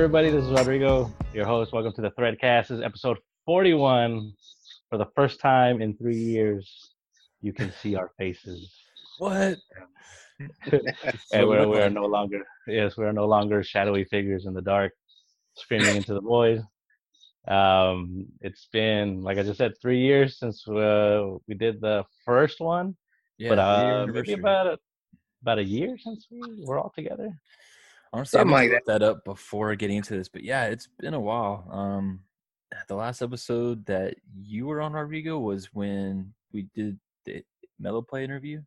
everybody. This is Rodrigo, your host. Welcome to the Threadcast. This is episode 41. For the first time in three years, you can see our faces. What? and we're, we're no longer, yes, we're no longer shadowy figures in the dark screaming into the void. Um, it's been, like I just said, three years since uh, we did the first one. Yeah, but uh, maybe about a, about a year since we were all together. Honestly, I Something might like look that up before getting into this, but yeah, it's been a while. Um, the last episode that you were on, Rodrigo, was when we did the Mellow Play interview.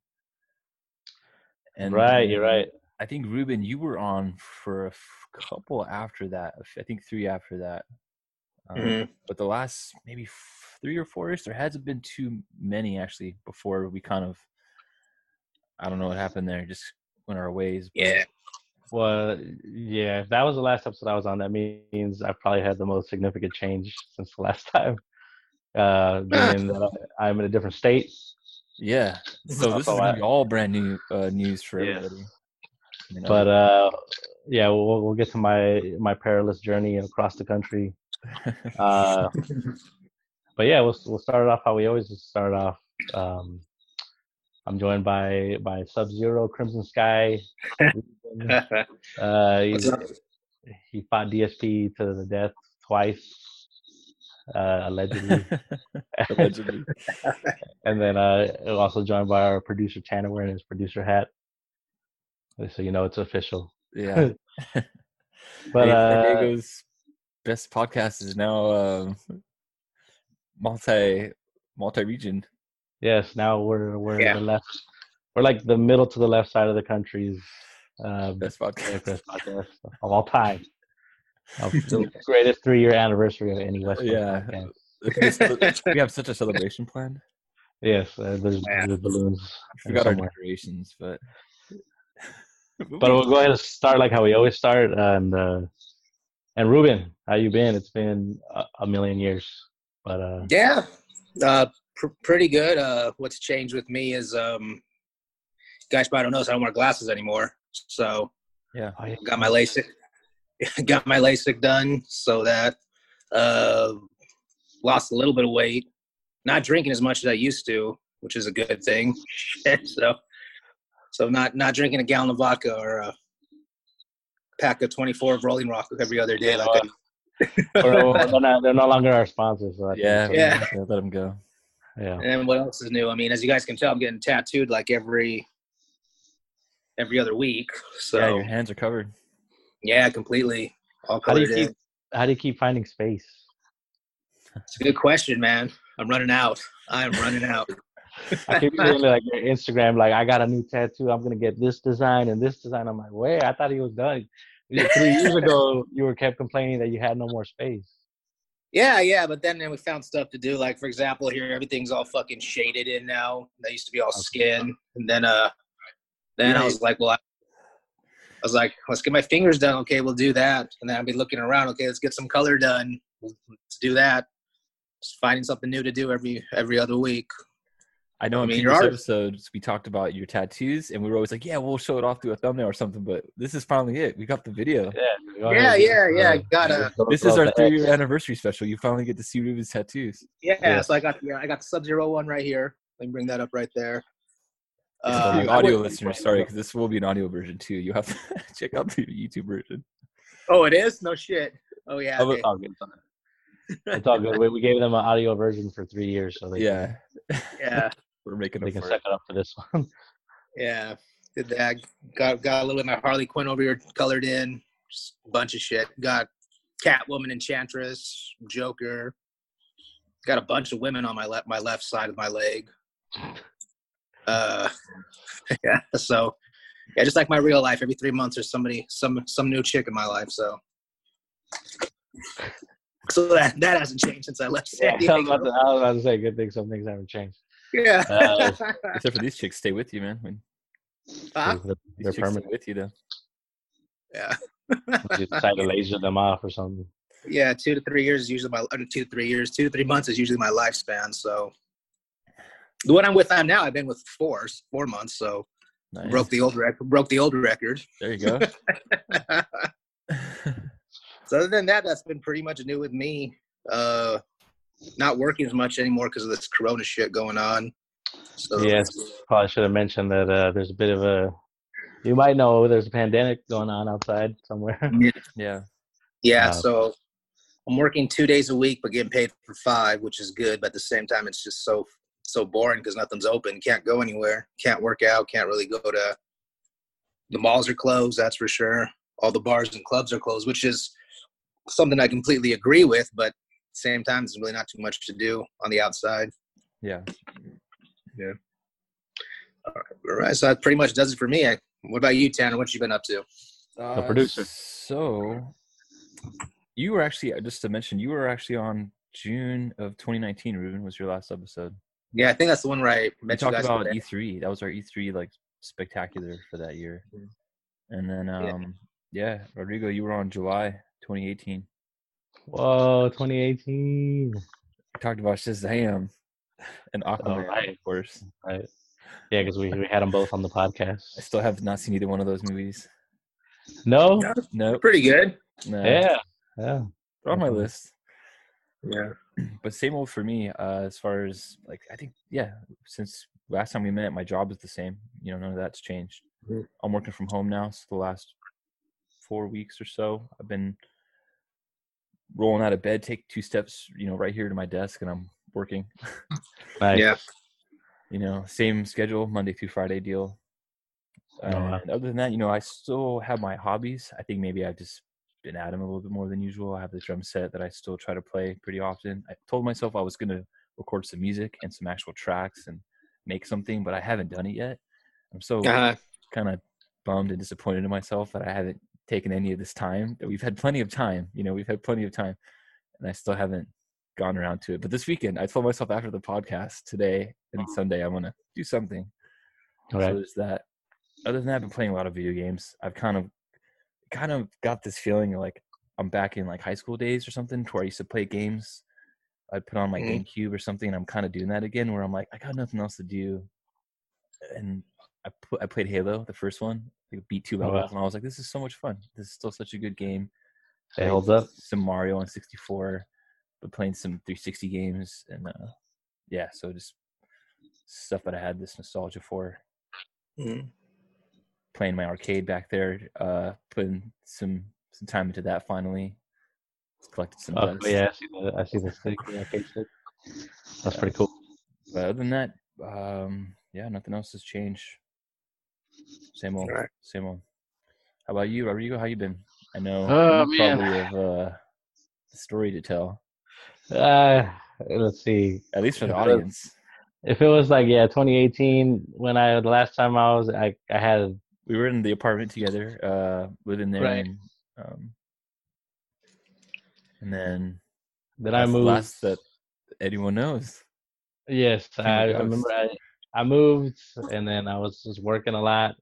And right, you're right. I think Ruben, you were on for a f- couple after that. I think three after that. Um, Mhm. But the last maybe f- three or four years, there hasn't been too many actually. Before we kind of, I don't know what happened there. Just went our ways. but- Yeah. Well, yeah, if that was the last episode I was on, that means I probably had the most significant change since the last time. Uh, being that I- I'm in a different state. Yeah. So this is gonna be all brand new uh, news for Yes. everybody. You know? But uh, yeah, we'll, we'll get to my my perilous journey across the country. Uh, but yeah, we'll we'll start it off how we always start off. Um, I'm joined by by Sub Zero, Crimson Sky. Uh, he, he fought DSP to the death twice, uh, allegedly. Allegedly. and then uh, also joined by our producer Tanner wearing his producer hat. So you know it's official. Yeah. But hey, uh, San Diego's best podcast is now um, multi multi region. yes, now we're we're Yeah. the left. We're like the middle to the left side of the country's uh, Best very podcast. best podcast of all time. Of the greatest three year anniversary of any West Yeah. podcast. We have such a celebration planned. Yes, uh, there's, Yeah. there's balloons. I forgot our decorations, but But we'll go ahead and start like how we always start. And uh, and Ruben, how you been? It's been a, a million years. But uh, yeah. Uh, pr- pretty good. Uh, what's changed with me is, um, guys probably don't notice I don't wear glasses anymore. So yeah, yeah. got my LASIK, got my LASIK done so that, uh, lost a little bit of weight. Not drinking as much as I used to, which is a good thing. so, so not not drinking a gallon of vodka or a pack of 24 of Rolling Rock every other day. Yeah, like I Or- or they're, not, they're no longer our sponsors. So I yeah, it's- Yeah. yeah. Let them go. yeah. And what else is new? I mean, as you guys can tell, I'm getting tattooed like every every other week. So yeah, yeah, your hands are covered. Yeah, completely all How do you keep. How do you keep finding space? It's a good question, man. I'm running out. I am running out. I keep seeing like your Instagram, like I got a new tattoo. I'm gonna get this design and this design. I'm like, where? I thought he was done. Three years ago, you were kept complaining that you had no more space. Yeah, yeah, but then, then we found stuff to do. Like for example, here everything's all fucking shaded in now. That used to be all skin, and then uh, then I was like, well, I, I was like, let's get my fingers done. Okay, we'll do that, and then I'll be looking around. Okay, let's get some color done. Let's do that. Just finding something new to do every every other week. I know I in mean, previous your episodes we talked about your tattoos, and we were always like, "Yeah, we'll show it off through a thumbnail or something." But this is finally it. We got the video. Yeah, go Yeah, ahead. yeah, yeah, Uh, gotta- This is our three-year anniversary special. You finally get to see Ruben's tattoos. Yeah, Yeah. so I got yeah, I got the Sub Zero one right here. Let me bring that up right there. For Uh, the audio listeners, sorry, because this will be an audio version too. You have to check out the YouTube version. oh, it is no shit. Oh yeah. Oh, okay. It's all good. It's all good. We, we gave them an audio version for three years, so they Yeah, Yeah, we're making they it can for suck it. it up for this one. yeah. Did that. Got got a little bit of my Harley Quinn over here colored in. Just a bunch of shit. Got Catwoman, Enchantress, Joker. Got a bunch of women on my left my left side of my leg. Uh, yeah. So, yeah, just like my real life, every three months there's somebody, some some new chick in my life. So, so that that hasn't changed since I left San I was, about to, I was about to say, good thing some things haven't changed. Yeah. Uh, Except for these chicks, stay with you, man. When Huh? They're, they're permanent. with you, though. yeah. You decide to laser them off or something. Yeah, two to three years is usually my or two to three years. Two to three months is usually my lifespan. So the one I'm with on now, I've been with four four months. So Nice. broke the old record. Broke the old record. There you go. So other than that, that's been pretty much new with me. Uh, not working as much anymore because of this Corona shit going on. So Yes, probably should have mentioned that uh, there's a bit of a. You might know there's a pandemic going on outside somewhere. Yeah. yeah. Uh, So I'm working two days a week, but getting paid for five, which is good. But at the same time, it's just so so boring because nothing's open. Can't go anywhere. Can't work out. Can't really go to. The malls are closed. That's for sure. All the bars and clubs are closed, which is something I completely agree with. But same time, there's really not too much to do on the outside. Yeah. Yeah. All right, so that pretty much does it for me. I, what about you, Tanner? What you been up to? Uh, producer. So, you were actually just to mention you were actually on June of 2019. Ruben was your last episode. Yeah, I think that's the one where I We talked about today. E3. That was our E3 like spectacular for that year. Mhm. And then, Yeah. um, yeah, Rodrigo, you were on July 2018. Whoa, 2018. We talked about Shazam and Aquaman, right. of course. Right. Yeah, because we, we had them both on the podcast. I still have not seen either one of those movies. No? Nope. Pretty good. No. Yeah. Yeah. They're on my Mhm. list. Yeah. but same old for me uh, as far as like i think yeah since last time we met my job is the same you know none of that's changed Mhm. i'm working from home now so the last four weeks or so i've been rolling out of bed take two steps you know right here to my desk and i'm working Nice. Yeah. you know same schedule monday through friday deal Oh, wow. and other than that you know i still have my hobbies i think maybe i've just been at them a little bit more than usual. I have the drum set that i still try to play pretty often. I told myself i was going to record some music and some actual tracks and make something but i haven't done it yet. I'm so Uh-huh. kind of bummed and disappointed in myself that i haven't taken any of this time. That we've had plenty of time you know we've had plenty of time and i still haven't gone around to it. But this weekend i told myself after the podcast today and sunday i'm going to do something. So there's that. Other than that, I've been playing a lot of video games. I've kind of, kind of got this feeling like I'm back in like high school days or something, to where I used to play games. I'd put on my Mhm. GameCube or something, and I'm kind of doing that again, where I'm like, I got nothing else to do, and I put, I played Halo, the first one, like beat two Oh, wow. levels, and I was like, this is so much fun. This is still such a good game. It holds up. Some Mario on 64, but playing some 360 games, and uh, yeah, so just stuff that I had this nostalgia for Mhm. Playing my arcade back there, uh, putting some some time into that finally. Collected some Oh, dust. yeah, I see the, I see the stick. Yeah, okay, stick. That's Yeah. pretty cool. But other than that, um, yeah, nothing else has changed. Same old, Alright. same old. How about you, Rodrigo? How you been? I know Oh, you man. probably have uh, a story to tell, Uh, let's see. at least for the If it was- audience. If it was like yeah, 2018 when I the last time I was I I had We were in the apartment together, uh, living there, Right. and, um, and then then I moved. last that anyone knows. Yes, I, I remember I, I moved and then I was just working a lot.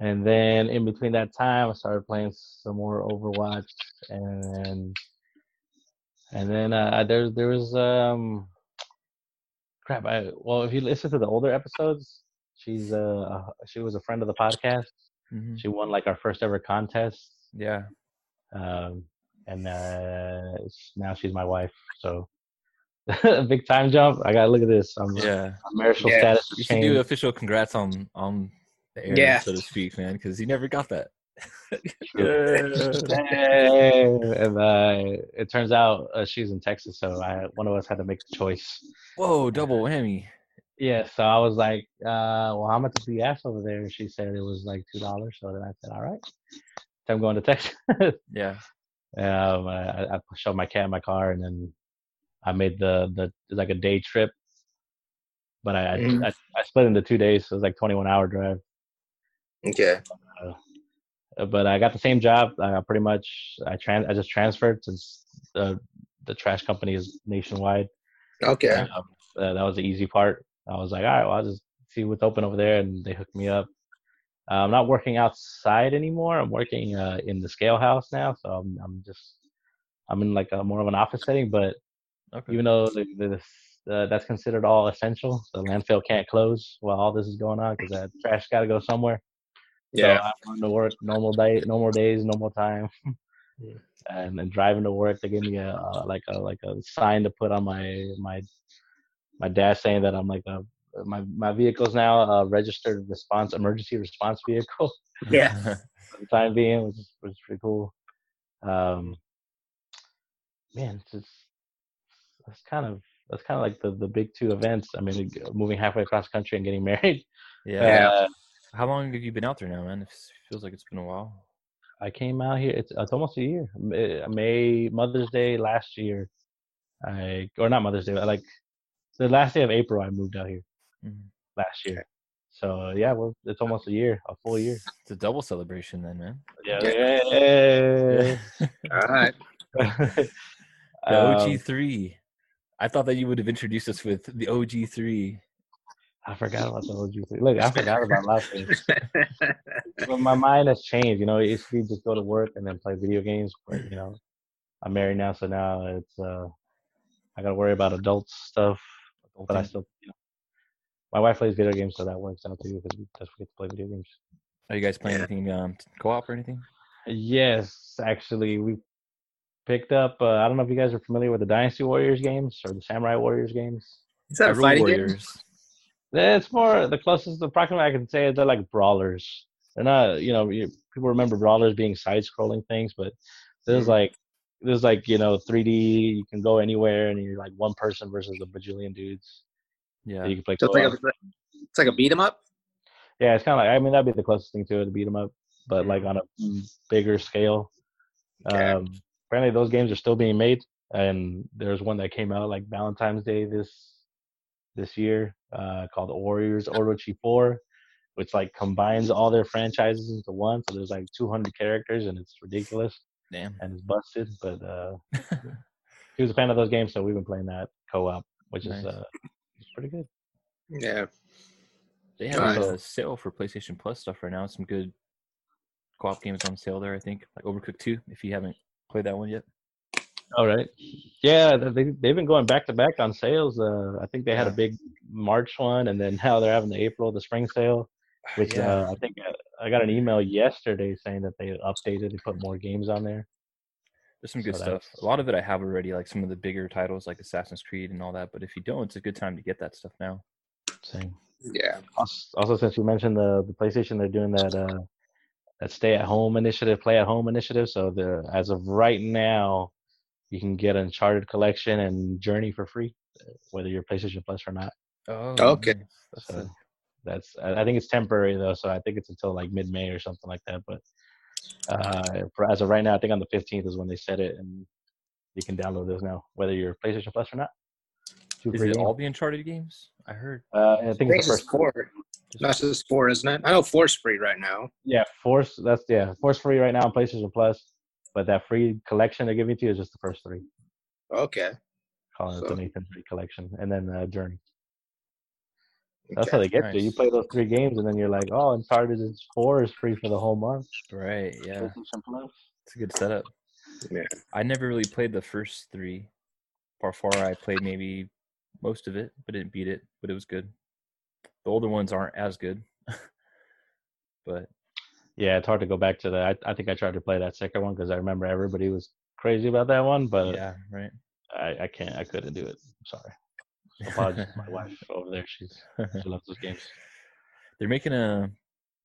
And then in between that time, I started playing some more Overwatch and and then uh, there there was um crap. I well, if you listen to the older episodes, she's uh she was a friend of the podcast. Mhm. She won like our first ever contest. Yeah, Um, and uh, now she's my wife. So big time jump. I gotta look at this. I'm, yeah. my marital Yeah. status You should do official congrats on on the air, Yeah. so to speak, man, because you never got that. Hey, and uh, it turns out uh, she's in Texas, so I, one of us had to make the choice. Whoa, double whammy. Yeah, so I was like, uh, "Well, how much is the gas over there?" And she said it was like two dollars. So then I said, "All right, I'm going to Texas." Yeah, um, I, I showed my cat in my car, and then I made the the like a day trip, but I, I- Mhm. I I split into two days, so it was like 21 hour drive. Okay. Uh, but I got the same job. I pretty much I trans I just transferred since the the trash company is nationwide. Okay. Um, uh, that was the easy part. I was like, all right, well, I'll just see what's open over there, and they hooked me up. Uh, I'm not working outside anymore. I'm working uh, in the scale house now, so I'm I'm just I'm in like a more of an office setting. But okay. even though the, the, uh, that's considered all essential, the landfill can't close while all this is going on because that trash got to go somewhere. Yeah. So I'm going to work normal day, normal days, no more time. and then driving to work, they gave me a uh, like a like a sign to put on my my my dash saying that I'm like a my my vehicle's now a registered response emergency response vehicle Yeah. for the time being, which is, which is pretty cool. Um, man, it's just that's kind of that's kind of like the the big two events. I mean, moving halfway across the country and getting married. yeah. Uh, How long have you been out there now, man? It feels like it's been a while. I came out here. It's it's almost a year. May, May Mother's Day last year. I or not Mother's Day. I like the last day of April, I moved out here Mhm. last year. So yeah, well, it's almost a year, a full year. It's a double celebration then, man. Yeah. Yeah. All right. the Um, OG3. I thought that you would have introduced us with the OG3. I forgot about the OG three. Look, I forgot about last things. But my mind has changed. You know, it used to be just go to work and then play video games. But you know, I'm married now, so now it's uh, I gotta worry about adult stuff. But I still, you know, my wife plays video games, so that works out too because we just get to play video games. Are you guys playing anything um, co-op or anything? Yes, actually, we picked up. Uh, I don't know if you guys are familiar with the Dynasty Warriors games or the Samurai Warriors games. Is that a Hyrule fighting game? Warriors. It's more the closest approximate I can say is they're like brawlers. They're not, you know, you, people remember brawlers being side-scrolling things, but there's Mhm. like there's like you know 3D. You can go anywhere, and you're like one person versus a bajillion dudes. Yeah. You can play. So it's like a it's like a beat 'em up. yeah, it's kind of like I mean that'd be the closest thing to it to beat them up, but like on a bigger scale. Okay. Um, apparently, those games are still being made, and there's one that came out like Valentine's Day this this year uh, called Warriors Orochi Four, which like combines all their franchises into one. So there's like 200 characters, and it's ridiculous Damn. and it's busted. But uh, he was a fan of those games, so we've been playing that co-op, which is uh, pretty good. Yeah. They have Nice. a sale for PlayStation Plus stuff right now. Some good co-op games on sale there, I think. Like Overcooked 2, if you haven't played that one yet. All right. Yeah, they they've been going back to back on sales. Uh, I think they had a big March one, and then now they're having the April, the spring sale. Which Yeah. uh, I think I, I got an email yesterday saying that they updated and put more games on there. There's some good So stuff. A lot of it I have already, like some of the bigger titles like Assassin's Creed and all that. But if you don't, it's a good time to get that stuff now. Same. Yeah. Also, also, since you mentioned the the PlayStation, they're doing that uh, that stay at home initiative, play at home initiative. So the as of right now, you can get Uncharted collection and Journey for free, uh, whether you're PlayStation Plus or not. Oh, Okay. So sick. That's I I think it's temporary though, so I think it's until like mid May or something like that. But uh, for, as of right now, I think on the 15th is when they set it, and you can download those now, whether you're PlayStation Plus or not. Two Is free it games. all the Uncharted games? I heard. Uh, I I think think it's the it's first. four. That's just four, isn't it? I know four's free right now. Yeah, Force. That's yeah, Force free right now on PlayStation Plus, but that free collection they're giving to you is just the first three. Okay. Calling it the Nathan Free collection, and then uh, Journey. That's how they get you. You play those three games, and then you're like, oh, Uncharted is four is free for the whole month. Right. Yeah. It's a good setup. Yeah. I never really played the first three. Par far, I played maybe most of it, but didn't beat it. But it was good. The older ones aren't as good. but Yeah, it's hard to go back to that. I, I think I tried to play that second one because I remember everybody was crazy about that one, but yeah, right. I, I can't. I couldn't do it. I'm sorry. Apologies to my wife over there. She's she loves those games. They're making a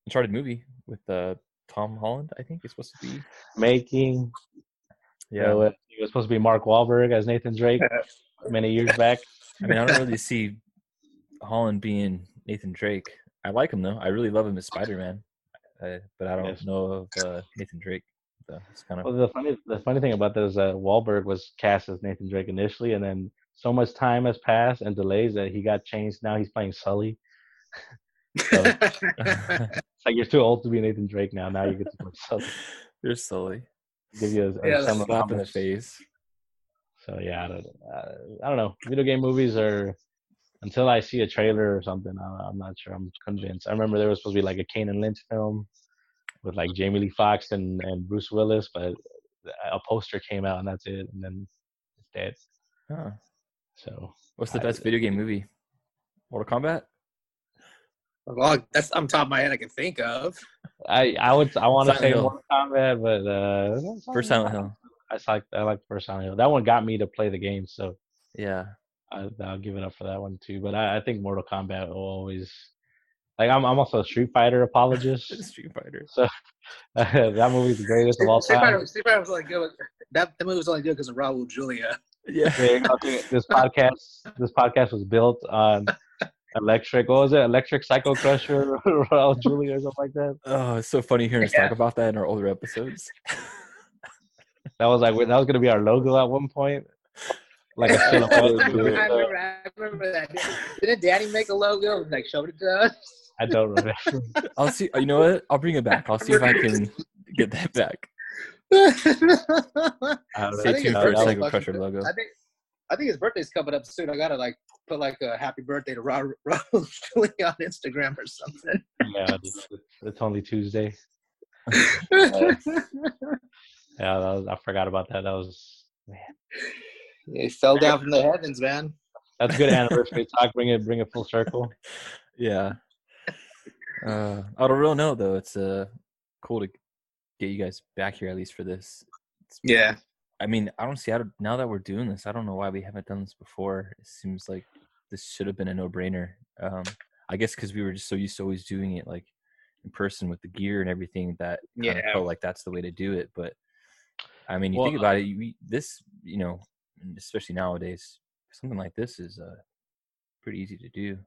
Uncharted movie with uh, Tom Holland. I think it's supposed to be. Making. Yeah. Yeah, it was supposed to be Mark Wahlberg as Nathan Drake many years back. I mean, I don't really see Holland being Nathan Drake. I like him though. I really love him as Spider Man, uh, but I don't Yes. know of uh, Nathan Drake. So it's kind of Well, the funny the funny thing about that is that Wahlberg was cast as Nathan Drake initially, and then so much time has passed and delays that he got changed. Now he's playing Sully. So it's like you're too old to be Nathan Drake now. Now you get to play Sully. you're silly. Give you a, a Yeah, that's Slap in the face. So yeah, I don't, uh, I don't know. Video game movies are until I see a trailer or something. I, I'm not sure. I'm convinced. I remember there was supposed to be like a Kane and Lynch film with like Jamie Lee Foxx and, and Bruce Willis, but a poster came out and that's it, and then it's dead. Huh. So What's the I- best video game movie? Mortal Kombat. well, that's on top of my head I can think of. I I would I want to say Hill. Mortal Kombat, but uh, First Silent Hill. I saw I like the first Silent Hill. That one got me to play the game, so Yeah. I, I'll give it up for that one too. But I, I think Mortal Kombat will always like I'm I'm also a Street Fighter apologist. Street Fighter. So that movie's the greatest of all Street time. Fighter, Street Fighter was only good. That, that movie was only good because of Raul Julia. Yeah. Yeah, okay, this podcast this podcast was built on electric what was it electric psycho crusher Raul Julia or something like that Oh, it's so funny hearing us Yeah. talk about that in our older episodes. that was like that was gonna be our logo at one point like a I remember, I remember, that. Didn't Danny make a logo and like showed it to us? I don't remember I'll see. You know what? I'll bring it back. I'll see if I can get that back. I Stay think tuned for a That was- Psycho fucking Crusher logo. I think I think his birthday's coming up soon. I gotta like put like a happy birthday to Raul Raul Julia on Instagram or something. yeah it's, it's only Tuesday yeah that was, I forgot about that that was man he fell down from the heavens, man. that's a good anniversary talk bring it bring it full circle Yeah. Uh, on a real note, though, it's uh cool to get you guys back here at least for this. It's, Yeah. I mean, I don't see how to, now that we're doing this. I don't know why we haven't done this before. It seems like this should have been a no-brainer. Um, I guess because we were just so used to always doing it like in person with the gear and everything that kind of Yeah. felt like that's the way to do it. But I mean, you Well, think about it, you, this, you know, especially nowadays, something like this is uh pretty easy to do.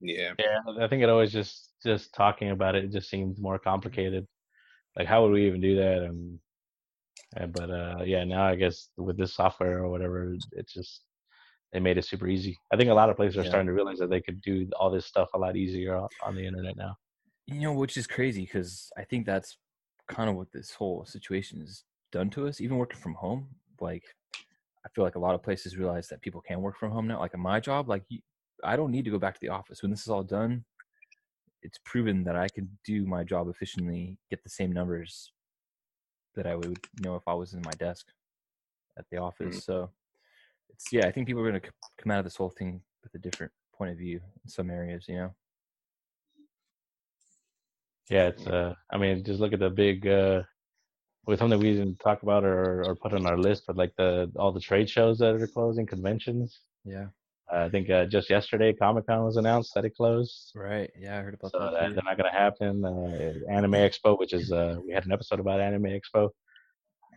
Yeah. Yeah, I think it always just just talking about it, it just seems more complicated. Like how would we even do that? And, and but uh yeah, now I guess with this software or whatever, it's just they made it super easy. I think a lot of places are Yeah. starting to realize that they could do all this stuff a lot easier on, on the internet now. You know, which is crazy because I think that's kind of what this whole situation has done to us. Even working from home, like I feel like a lot of places realize that people can work from home now. Like in my job, like I don't need to go back to the office when this is all done. It's proven that I can do my job efficiently, get the same numbers that I would, know, if I was in my desk at the office. So it's yeah, I think people are going to come out of this whole thing with a different point of view in some areas. You know. Yeah, it's uh I mean just look at the big uh with something we didn't talk about or or put on our list, but like the all the trade shows that are closing, conventions. Yeah. I think uh, just yesterday Comic Con was announced that it closed. Right. Yeah, I heard about So that. they're not gonna happen. Uh, Anime Expo, which is uh, we had an episode about Anime Expo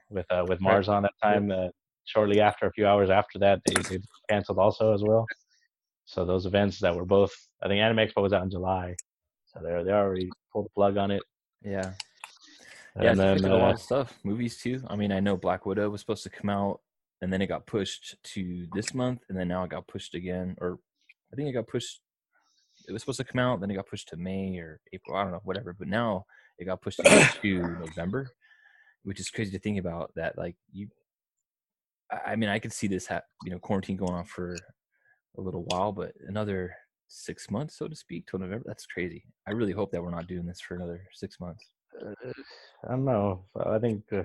with uh, with Mars on that time. Uh, shortly after, a few hours after that, they, they canceled also as well. So those events that were both, I think Anime Expo was out in July, so they they already pulled the plug on it. Yeah. And yeah, then a lot uh, of stuff. Movies too. I mean, I know Black Widow was supposed to come out, and then it got pushed to this month, and then now it got pushed again, or I think it got pushed. It was supposed to come out, then it got pushed to May or April. I don't know, whatever. But now it got pushed to November, which is crazy to think about. That like you, I mean, I could see this, ha- you know, quarantine going on for a little while, but another six months, so to speak, till November. That's crazy. I really hope that we're not doing this for another six months. I don't know. I think uh,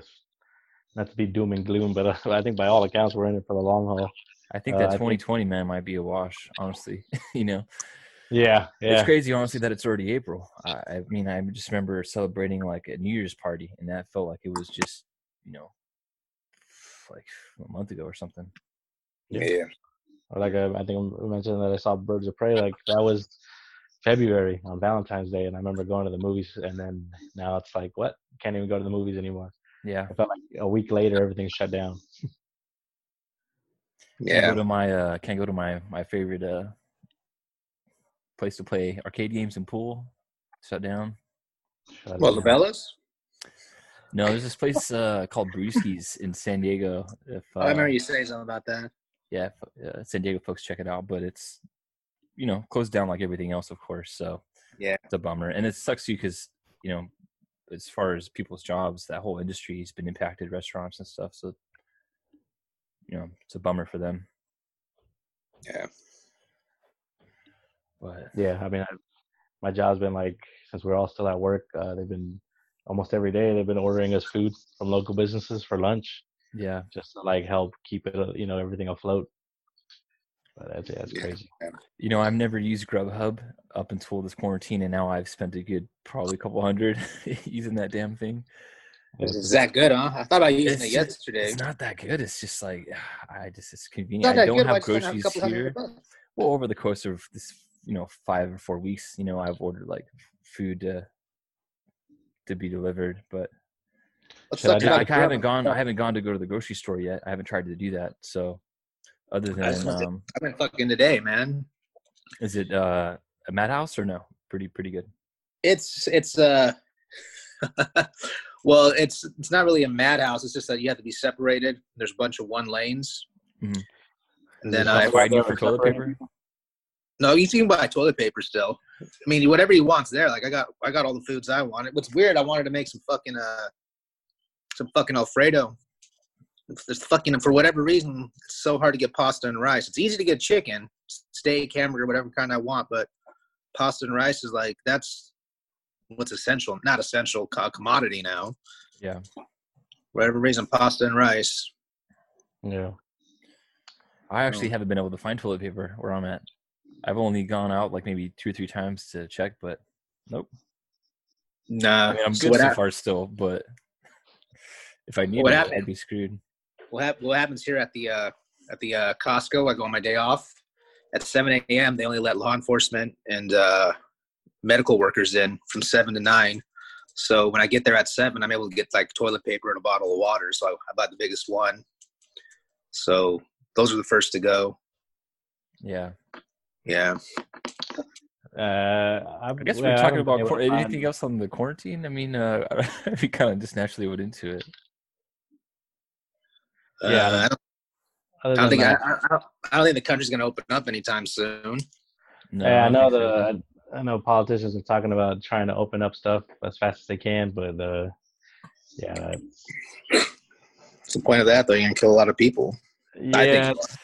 not to be doom and gloom, but uh, I think by all accounts we're in it for the long haul. I think Uh, that think- 2020 man might be a wash, honestly. you know, Yeah, yeah. it's crazy, honestly, that it's already April. I, I mean, I just remember celebrating like a New Year's party, and that felt like it was just, you know, like a month ago or something. Yeah. Or like uh, I think I mentioned that I saw Birds of Prey. Like that was February on Valentine's Day, and I remember going to the movies. And then now it's like, what? Can't even go to the movies anymore. Yeah. I felt like a week later everything's shut down. yeah. Can't Yeah. go to my uh, can't go to my my favorite uh place to play arcade games and pool. Shut down. Shut What, down. Labella's? No, there's this place uh called Brewski's in San Diego. If uh, Oh, I remember you saying something about that. yeah, if, uh, San Diego folks check it out, but it's you know closed down like everything else, of course. So Yeah. it's a bummer, and it sucks too because you know as far as people's jobs, that whole industry has been impacted, restaurants and stuff. So you know it's a bummer for them. Yeah. But Yeah, I mean, I, my job's been like since we're all still at work. Uh, they've been almost every day. They've been ordering us food from local businesses for lunch, yeah, just to like help keep it, uh, you know, everything afloat. But that's yeah, that's Yeah. crazy. you know I've never used Grubhub up until this quarantine, and now I've spent a good probably a couple hundred using that damn thing. Is that good, huh? I thought about using It's it just- yesterday. It's not that good. It's just like I just it's It's convenient. not I don't good, have just don't have groceries here. Well, over the course of this, you know, five or four weeks, you know, I've ordered like food to to be delivered, but What's Should I up, do yeah, Chuck? like, I haven't gone. I haven't gone to go to the grocery store yet. I haven't tried to do that. So, other than went to- um, I've been fucking today, man. is it uh, a madhouse or no? Pretty pretty good. It's it's uh well, it's it's not really a madhouse. It's just that you have to be separated. There's a bunch of one lanes. Mhm. And then Is I it Required you for toilet separate? paper. no, you can buy toilet paper still. I mean, whatever he wants there. Like I got I got all the foods I wanted. What's weird, I wanted to make some fucking uh some fucking Alfredo. There's fucking for whatever reason, it's so hard to get pasta and rice. It's easy to get chicken, steak, hamburger, whatever kind I want, but pasta and rice is like that's what's essential, not essential commodity now. Yeah. whatever reason, pasta and rice. Yeah. I actually haven't been able to find toilet paper where I'm at. I've only gone out like maybe two or three times to check, but nope. Nah, I mean, I'm so good so far still, but if I need What it, happened? I'd be screwed. What, hap- what happens here at the uh, at the uh, Costco? I go on my day off at 7 a.m. They only let law enforcement and uh, medical workers in from seven to nine. So when I get there at seven, I'm able to get like toilet paper and a bottle of water. So I, I bought the biggest one. So those are the first to go. Yeah. Yeah. Uh, I, I guess we're I talking about able quar- to find- anything else on the quarantine. I mean, uh, we kind of just naturally went into it. Yeah, Uh, I, don't, I don't think I, that- I, I don't, I don't think the country's going to open up anytime soon. No, yeah, I know the I know politicians are talking about trying to open up stuff as fast as they can, but uh, yeah, that- What's the point of that, though? You're going to kill a lot of people. yeah, I think it's,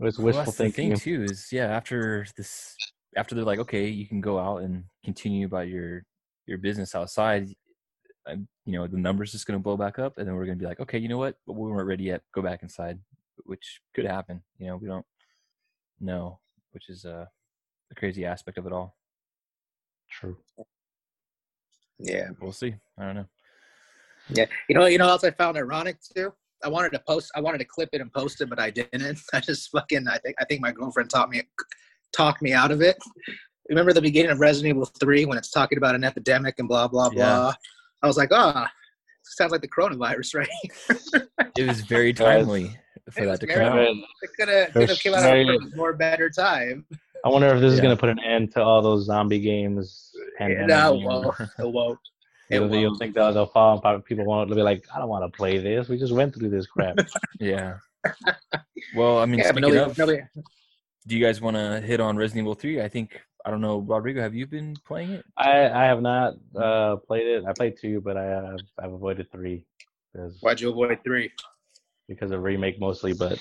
it's Well, wishful that's the thinking. thing too is yeah after this after they're like okay you can go out and continue about your your business outside and you know the numbers just going to blow back up and then we're going to be like okay you know what but we weren't ready yet go back inside which could happen you know we don't know which is uh the crazy aspect of it all True. Yeah. we'll see i don't know Yeah, you know, you know, else I found ironic too. I wanted to post, I wanted to clip it and post it, but I didn't. I just fucking, I think, I think my girlfriend taught me, talked me out of it. Remember the beginning of Resident Evil Three when it's talking about an epidemic and blah blah Yeah. blah. I was like, ah, sounds like the coronavirus, right? it was very Guys, timely for it that to come out It could have could have There's came out at a more better time. I wonder if this is gonna put an end to all those zombie games. pandemic No, games. won't. It won't. It You, you won't. think they'll, they'll fall apart? People want to be like, I don't want to play this. We just went through this crap. yeah well i mean Yeah, speaking nobody, of nobody, do you guys want to hit on resident evil 3 i think i don't know rodrigo have you been playing it I I have not uh, played it. I played two, but I have I've avoided three because why'd you avoid three? because of remake mostly. But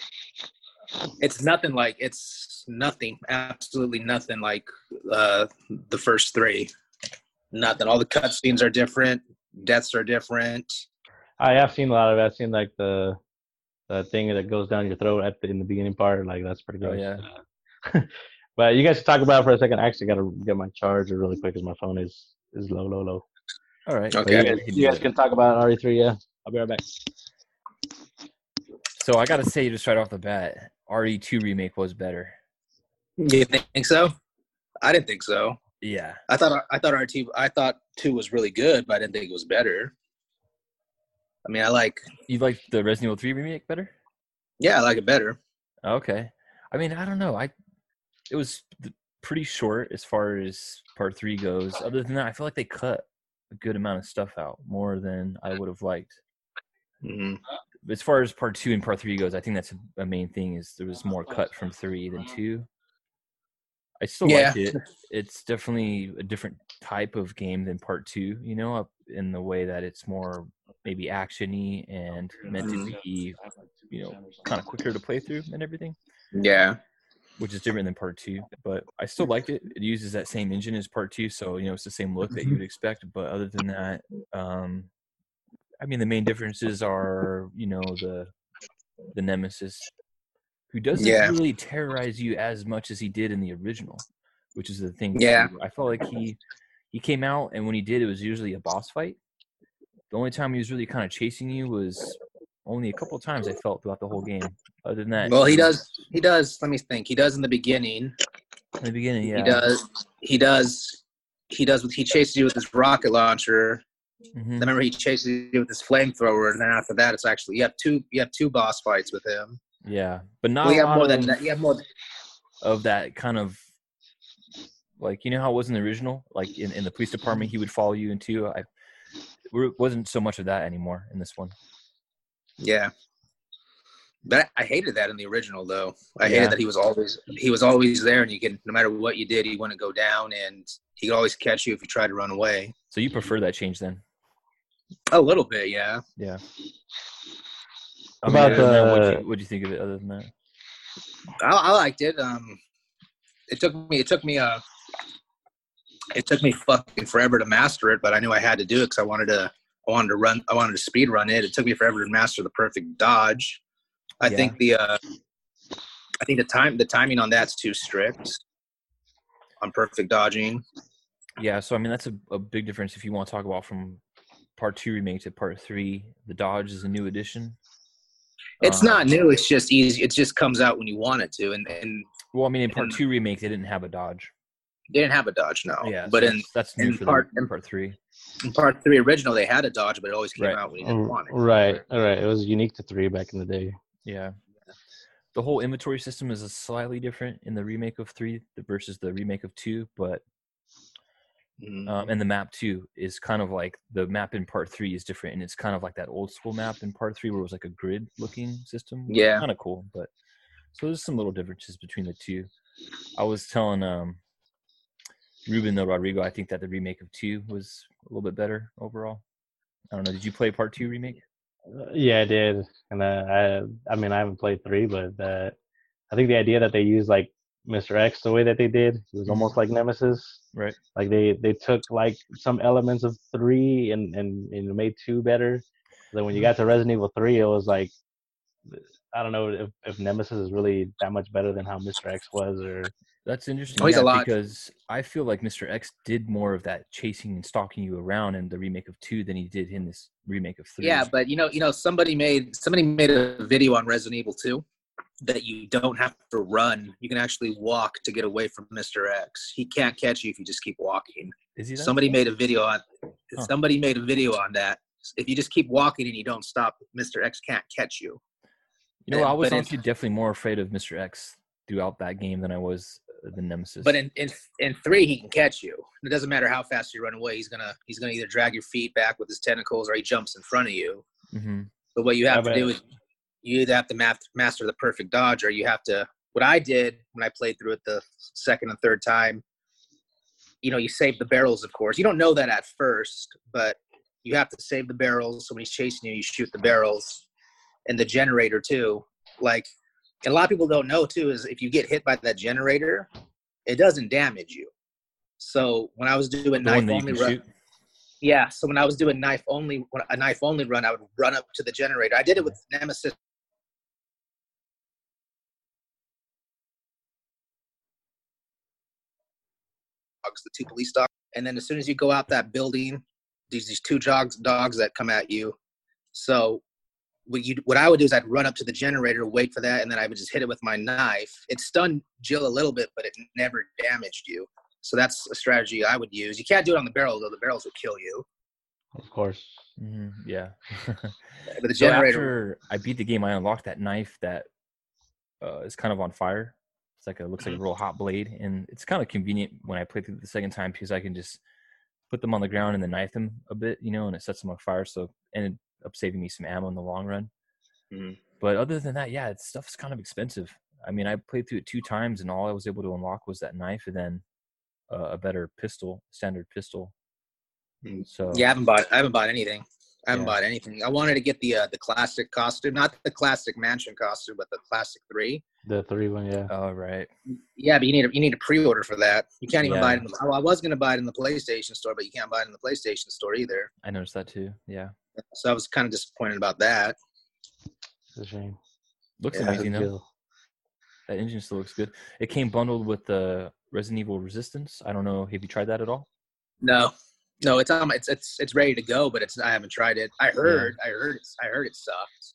it's nothing like it's nothing absolutely nothing like uh the first three nothing all the cutscenes are different deaths are different I have seen a lot of it. I've seen like the the thing that goes down your throat at the, in the beginning part. Like that's pretty good. Oh, good. yeah. but you guys talk about it for a second. I actually got to get my charger really quick because my phone is is low, low, low. all right Okay. you guys, you guys can talk about RE3. Yeah, I'll be right back. So I gotta say, just right off the bat, RE2 remake was better. you think so i didn't think so Yeah, i thought i thought rt i thought two was really good but i didn't think it was better i mean i like you like the Resident Evil 3 remake better? yeah i like it better Okay. I mean, I don't know. I it was pretty short as far as part three goes. Other than that, I feel like they cut a good amount of stuff out, more than I would have liked. Mhm. As far as part two and part three goes, I think that's a, main thing. Is there was more cut from three than two. I still Yeah. like it. It's definitely a different type of game than part two. You know, in the way that it's more maybe actiony and meant to Mhm. be, you know, kind of quicker to play through and everything yeah which is different than part two. But I still liked it. It uses that same engine as part two, so you know it's the same look that you would expect. But other than that, um, I mean the main differences are you know the the nemesis, who doesn't Yeah. really terrorize you as much as he did in the original, which is the thing. Yeah. I felt like he he came out and when he did, it was usually a boss fight. the only time he was really kind of chasing you was only a couple of times I felt throughout the whole game. Other than that, Well, he does. He does. Let me think. He does in the beginning. in the beginning. Yeah, He does. He does. He does. He chases you with his rocket launcher. Mhm. Remember, he chases you with his flamethrower, and then after that, it's actually you have two. You have two boss fights with him. Yeah, but not Well, you have more than that. You have more. of that kind of like you know how it was in the original. Like in, in the police department, he would follow you into. I wasn't so much of that anymore in this one. Yeah. But I, I hated that in the original, though. I Yeah. hated that he was always he was always there, and you could no matter what you did, he wouldn't go down, and he could always catch you if you tried to run away. So you prefer that change then? A little bit, yeah. Yeah. How about other what'd the- you, what'd you think of it? Other than that, I, I liked it. Um, it took me. It took me uh It took me fucking forever to master it, but I knew I had to do it because I wanted to. I wanted to run. I wanted to speed run it. It took me forever to master the perfect dodge. I Yeah. think the. uh I think the time the timing on that's too strict. On perfect dodging. yeah. So I mean, that's a, a big difference if you want to talk about from part two remake to part three. The dodge is a new addition. It's Um, not new. It's just easy. It just comes out when you want it to, and and Well, I mean, in part and- two remake, they didn't have a dodge. they didn't have a dodge now. Yeah, but so in, that's, that's new in for part- in- part three. In part three original, they had a dodge, but it always came Right. out when you didn't want it. Mm, Right, all right It was unique to three back in the day. Yeah. The whole inventory system is a slightly different in the remake of three versus the remake of two, but Mhm. um, and the map too is kind of like the map in part three is different, and it's kind of like that old school map in part three where it was like a grid looking system. Yeah. kind of cool. But so there's some little differences between the two. I was telling um Ruben though Rodrigo, I think that the remake of two was a little bit better overall. I don't know. Did you play part two remake? Uh, Yeah, I did, and uh, I, I mean, I haven't played three, but uh, I think the idea that they used like Mr. X the way that they did, it was almost like Nemesis. Right. Like they they took like some elements of three and and, and made two better. Then when you got to Resident Evil three, it was like I don't know if, if Nemesis is really that much better than how Mr. X was, or That's interesting. Oh, he's yeah, because I feel like Mr. X did more of that chasing and stalking you around in the remake of two than he did in this remake of three. Yeah, but you know, you know, somebody made somebody made a video on Resident Evil 2 that you don't have to run. You can actually walk to get away from Mr. X. He can't catch you if you just keep walking. is he? Somebody made a video on Huh. somebody made a video on that. If you just keep walking and you don't stop, Mr. X can't catch you. you know, I uh, was honestly definitely more afraid of Mr. X throughout that game than I was the Nemesis. But in, in in three, he can catch you. It doesn't matter how fast you run away. He's gonna he's gonna either drag your feet back with his tentacles or he jumps in front of you. hmm But what you have Yeah, to do is you either have to ma- master the perfect dodge or you have to. What I did when I played through it the second and third time, you know, you save the barrels, of course. You don't know that at first, but you have to save the barrels. So when he's chasing you, you shoot the barrels and the generator too. Like and a lot of people don't know too is if you get hit by that generator, it doesn't damage you. So when I was doing the knife one that you only run, shoot. yeah. So when I was doing knife only, a knife only run, I would run up to the generator. I did it with Nemesis. Dogs, the two police dogs, and then as soon as you go out that building, these these two dogs dogs that come at you. So what you what I would do is I'd run up to the generator, wait for that, and then I would just hit it with my knife. It stunned Jill a little bit, but it never damaged you. So that's a strategy I would use. You can't do it on the barrel though; the barrels will kill you. of course. hmm Yeah. But the so generator, after I beat the game, I unlocked that knife that uh, is kind of on fire. It's like a looks Mm-hmm. like a real hot blade, and it's kind of convenient when I play through the second time because I can just put them on the ground and then knife them a bit, you know, and it sets them on fire. So ended up saving me some ammo in the long run. Mhm. But other than that, yeah, it's stuff's kind of expensive. I mean, I played through it two times, and all I was able to unlock was that knife and then uh, a better pistol, standard pistol. Mm. So yeah, I haven't bought. I haven't bought anything. I haven't Yeah. bought anything. I wanted to get the uh, the classic costume, not the classic mansion costume, but the classic three. The three one, yeah. all right. Yeah, but you need a, you need a pre-order for that. You can't even buy it. In the, oh, I was gonna buy it in the PlayStation store, but you can't buy it in the PlayStation store either. I noticed that too. Yeah, So I was kind of disappointed about that. It's a shame. looks Yeah, amazing though. Kill. That engine still looks good. It came bundled with the Resident Evil Resistance. I don't know. Have you tried that at all? No, No, it's on. My, it's it's it's ready to go, but it's I haven't tried it. I heard. I heard. It's, I heard it sucked.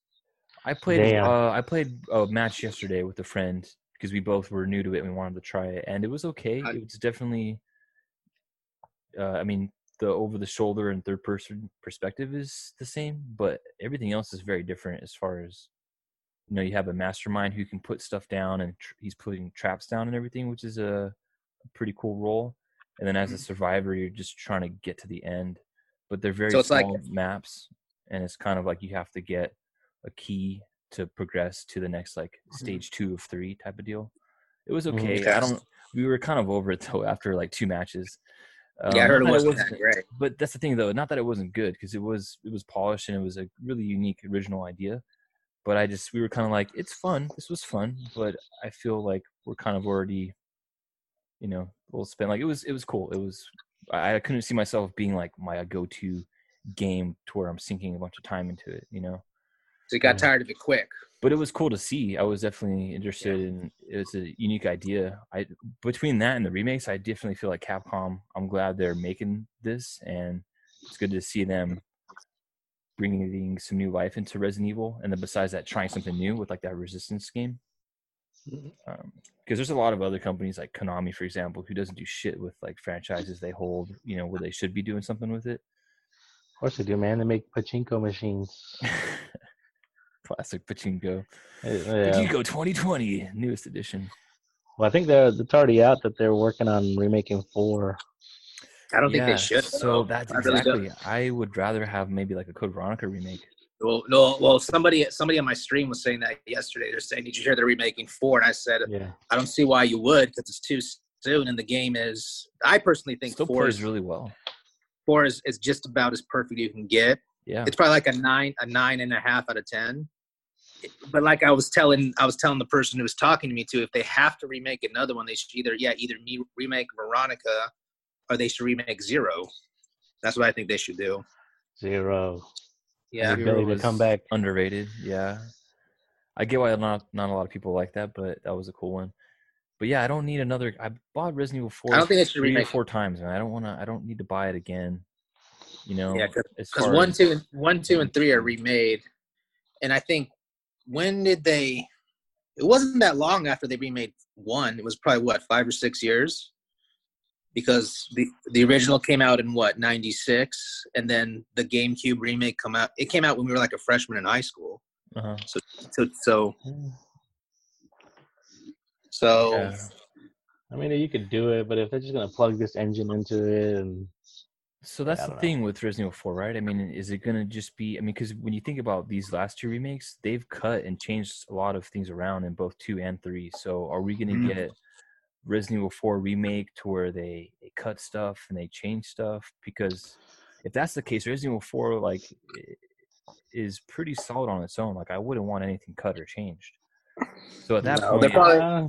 I played. Uh, I played a match yesterday with a friend because we both were new to it and we wanted to try it, and it was okay. I- It was definitely. Uh, I mean, the over the shoulder and third person perspective is the same, but everything else is very different as far as. You know, you have a mastermind who can put stuff down, and tr- he's putting traps down and everything, which is a, a pretty cool role. And then as a Mhm. survivor, you're just trying to get to the end, but they're very So it's like- small maps, and it's kind of like you have to get a key to progress to the next like Mhm. stage two of three type of deal. It was okay. Okay. I don't. We were kind of over it though after like two matches. Yeah, I Um, heard it not that wasn't that great. But that's the thing though. Not that it wasn't good because it was. It was polished and it was a really unique original idea. But I just we were kind of like it's fun. This was fun, but I feel like we're kind of already, you know, we'll spend like it was. It was cool. It was. I, I couldn't see myself being like my go-to game to where I'm sinking a bunch of time into it. You know So you got Yeah. tired of it quick. But it was cool to see. I was definitely interested in. It was a unique idea. I between that and the remakes, I definitely feel like Capcom. I'm glad they're making this, and it's good to see them bringing some new life into Resident Evil. And then besides that, trying something new with like that Resistance game. Mm-hmm. Um, because there's a lot of other companies like Konami, for example, who doesn't do shit with like franchises they hold. You know, where they should be doing something with it. Of course they do, man. They make pachinko machines. Classic Pachinko. Uh, yeah. Pachinko 2020, newest edition. Well, I think they're it's already out that they're working on remaking four. I don't think they should. So that's I really exactly. I would rather have maybe like a Code Veronica remake. Well, no, well, somebody somebody on my stream was saying that yesterday. They're saying, "Did you hear they're remaking four? And I said, Yeah. "I don't see why you would, because it's too soon." And the game is, I personally think Still four plays is, really well. four is, is just about as perfect you can get. Yeah. It's probably like a nine, a nine and a half out of ten. But like I was telling, I was telling the person who was talking to me too, if they have to remake another one, they should either yeah, either me remake Veronica, or they should remake Zero. That's what I think they should do. Zero. Yeah, The ability to come back. Underrated. Yeah. I get why not not a lot of people like that, but that was a cool one. But yeah, I don't need another. I bought Resident Evil Four. I don't think they should three or remake it. four times, man. I don't want to. I don't need to buy it again. You know. Yeah, because far one, two, and one, two, and three are remade, and I think when did they? It wasn't that long after they remade one. It was probably what five or six years, because the the original came out in what ninety six, and then the GameCube remake come out. It came out when we were like a freshman in high school. Uh-huh. So so so so. Yeah. I mean, you could do it, but if they're just gonna plug this engine into it, and So that's I the don't know. thing with Resident Evil 4, right? I mean, is it gonna just be? I mean, because when you think about these last two remakes, they've cut and changed a lot of things around in both two and three. So are we gonna Mhm. get Resident Evil 4 remake to where they, they cut stuff and they change stuff? Because if that's the case, Resident Evil 4 like is pretty solid on its own. Like I wouldn't want anything cut or changed. So at that No, point, probably- Uh,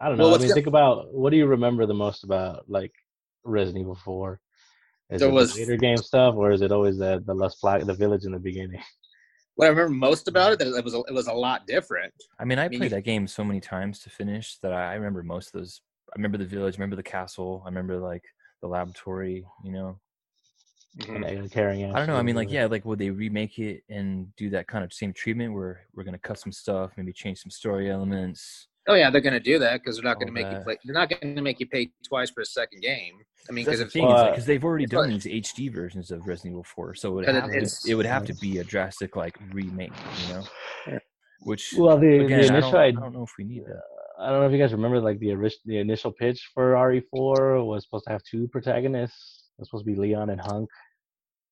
I don't Well, know. I mean, think about what do you remember the most about like Resident Evil Four? Is There it was- the later game stuff, or is it always the the less black the village in the beginning? What I remember most about it that it was a, it was a lot different. I mean, I mean, played that game so many times to finish that I, I remember most of those. I remember the village, I remember the castle, I remember like the laboratory. You know, mm-hmm. And they're carrying I don't know. I mean, like, yeah, uh, like would they remake it and do that kind of same treatment where we're gonna cut some stuff, maybe change some story elements? Oh yeah, they're gonna do that because they're not gonna make you play. They're not gonna make you pay twice for a second game. I mean, because the if thing, Well, because they've already done like- these HD versions of Resident Evil 4, so it would But it- have to, it would have to be a drastic like remake, you know. Yeah. Which Well, the, again, the I, initial don't, I don't know if we need that. I don't know if you guys remember, like the orig- the initial pitch for RE4 was supposed to have two protagonists. It was supposed to be Leon and Hunk.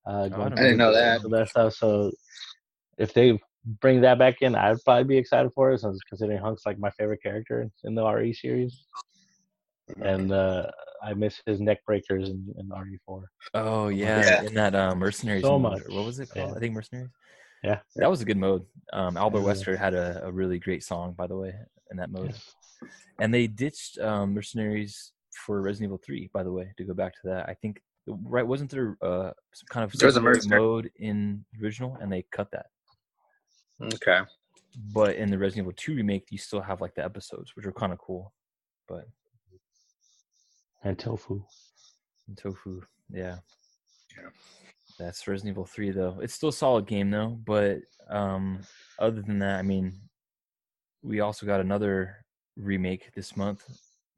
Uh, Oh, I going I didn't know that. that stuff. So if they bring that back in, I'd probably be excited for it, since considering Hunk's like my favorite character in the RE series, and uh, I miss his neck breakers in, in RE4. Oh yeah, Yeah. in that uh, mercenaries So mode, much. what was it called? Yeah. I think mercenaries. Yeah. that was a good mode. Um, Albert Yeah. Wesker had a, a really great song, by the way, in that mode. Yes. And they ditched um, mercenaries for Resident Evil Three, by the way. To go back to that, I think right wasn't there uh, some kind of There was a secondary mercenary- mode in the original, and they cut that. okay, But in the Resident Evil Two remake, you still have like the episodes, which are kind of cool. But And Tofu. and tofu, yeah. Yeah. That's Resident Evil 3 though. It's still a solid game though, but um other than that, I mean we also got another remake this month,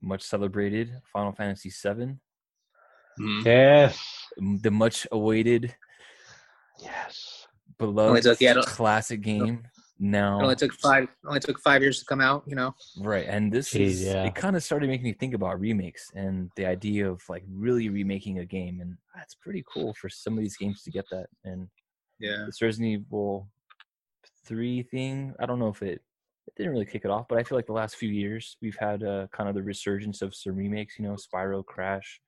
much celebrated, Final Fantasy 7, Mhm. Yes. the much awaited Yes. beloved took- yeah, classic game. It Now only took five. Only took five years to come out. You know. Right, and this Jeez, is yeah. it. Kind of started making me think about remakes and the idea of like really remaking a game, and that's pretty cool for some of these games to get that. And Yeah. this Resident Evil three thing, I don't know if it it didn't really kick it off, but I feel like the last few years we've had uh, kind of the resurgence of some remakes. You know, Spyro, Crash,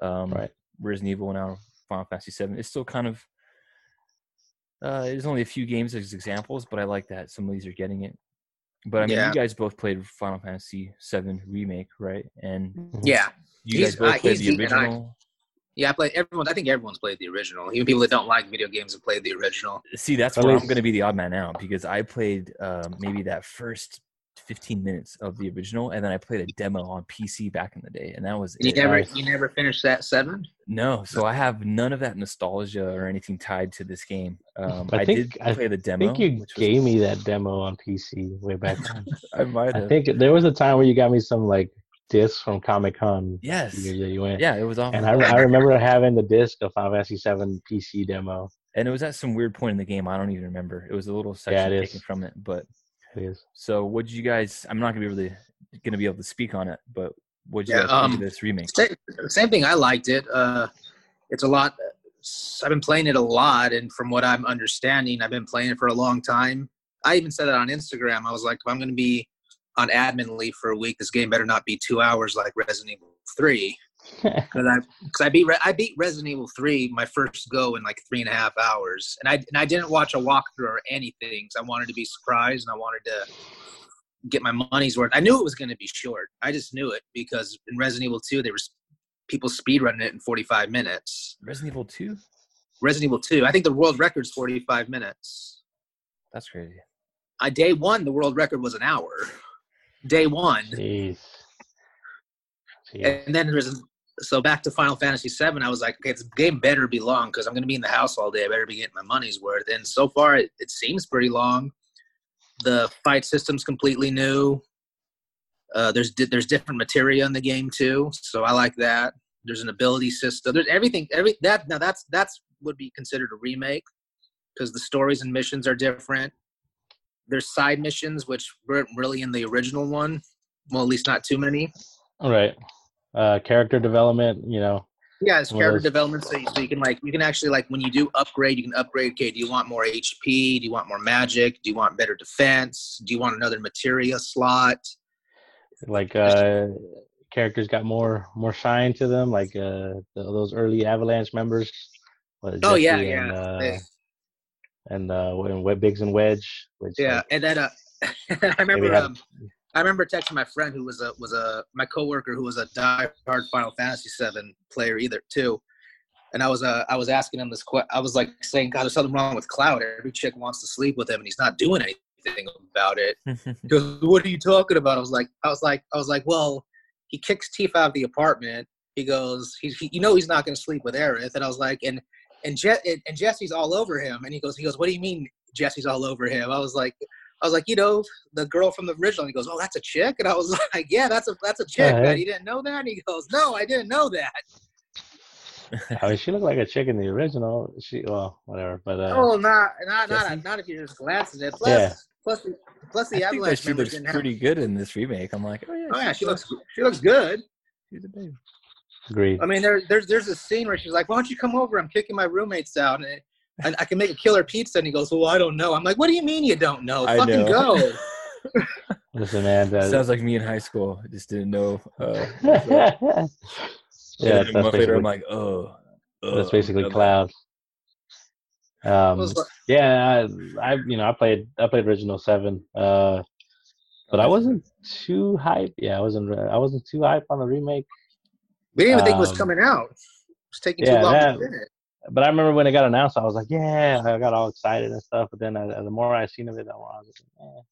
um, Right. Resident Evil, now Final Fantasy Seven. It's still kind of uh, there's only a few games as examples, but I like that some of these are getting it. But I mean, Yeah. you guys both played Final Fantasy VII remake, right? And Yeah. you He's- guys both uh, played the beaten I. original. Yeah. I played everyone. I think everyone's played the original. Even people that don't like video games have played the original. See, that's At where I'm going to be the odd man out because I played um, maybe that first 15 minutes of the original, and then I played a demo on PC back in the day, and that was You it. never. Nice. You never finished that seven. No, so I have none of that nostalgia or anything tied to this game. Um, I I, think- did I play the I demo. think you which was- gave me that demo on PC way back when. I might Have. I think there was a time where you got me some like discs from Comic Con. Yes. The that you went. Yeah, it was off. And I, I remember having the disc of Final Fantasy VII PC demo. and it was at some weird point in the game. I don't even remember. It was a little section it taken from it. But It is. so, what did you guys? I'm not gonna be really gonna be able to speak on it, but what did you Yeah, guys think um, of this remake? Same, same thing. I liked it. Uh, it's a lot. I've been playing it a lot, and from what I'm understanding, I've been playing it for a long time. I even said it on Instagram. I was like, if I'm going to be on admin leave for a week, this game better not be two hours like Resident Evil Three. Because I, cause I beat I beat Resident Evil Three my first go in like three and a half hours, and I and I didn't watch a walkthrough or anything. So I wanted to be surprised, and I wanted to get my money's worth. I knew it was going to be short. I just knew it because in Resident Evil 2, there was people speedrunning it in 45 minutes. Resident Evil 2? Resident Evil 2, I think the world record's 45 minutes. That's crazy. I day one, the world record was an hour. Day one, Jeez. Jeez. and then there's so back to Final Fantasy VII. I was like, okay, this game better be long because I'm going to be in the house all day. I better be getting my money's worth. And so far, it, it seems pretty long. The fight system's completely new. Uh, there's there's different materia in the game too, so I like that. There's an ability system. There's everything. Every that now that's that's would be considered a remake because the stories and missions are different. There's side missions which weren't really in the original one. Well, at least not too many. All right. Uh, character development, you know. Yeah, it's character those- development, so you, so you can like you can actually like when you do upgrade, you can upgrade. Okay, do you want more HP? Do you want more magic? Do you want better defense? Do you want another materia slot? like uh characters got more more shine to them like uh those early avalanche members Oh, yeah, Jesse yeah. and uh, They- and uh and Web Biggs and Wedge which Yeah, like, and then uh, I remember um, I remember texting my friend who was a was a my coworker who was a diehard Final Fantasy VII player either too, and I was uh I was asking him this question. I was like saying God there's something wrong with Cloud every chick wants to sleep with him and he's not doing anything about it. He goes, "What are you talking about?" I was like, I was like, I was like, well, he kicks Tifa out of the apartment. He goes, he's, he, you know, he's not going to sleep with Aerith. And I was like, and and Je- and and Jesse's all over him. And he goes, he goes, what do you mean Jesse's all over him? I was like, I was like, you know, the girl from the original. And he goes, oh, that's a chick. And I was like, yeah, that's a that's a chick. Yeah. man. You didn't know that? And he goes, no, I didn't know that. I mean, she looked like a chick in the original she well whatever but uh oh, not not Jesse? not, not if you're just glancing at it. Plus, Yeah. plus the plus I the think that she looks didn't have. pretty good in this remake. I'm like, oh yeah, Oh yeah, she's she still- looks she looks good. she's a babe. agreed I mean, there, there's there's a scene where she's like, "Why don't you come over? I'm kicking my roommates out, and I, I can make a killer pizza." And he goes, "Well, I don't know." I'm like, "What do you mean you don't know? I Fucking know. go!" listen man uh, Sounds like me in high school. I just didn't know. Uh, yeah yeah, that's a month later, basically, I'm like, oh, that's oh, basically cloud um like- yeah I, I you know I played I played original seven uh but I wasn't too hype. Yeah, I wasn't. I wasn't too hype on the remake. we didn't even think it was Um, coming out. It was taking yeah, too long that- to finish. But I remember when it got announced, I was like, "Yeah!" I got all excited and stuff. But then, uh, the more I seen of it, the more I was like, eh.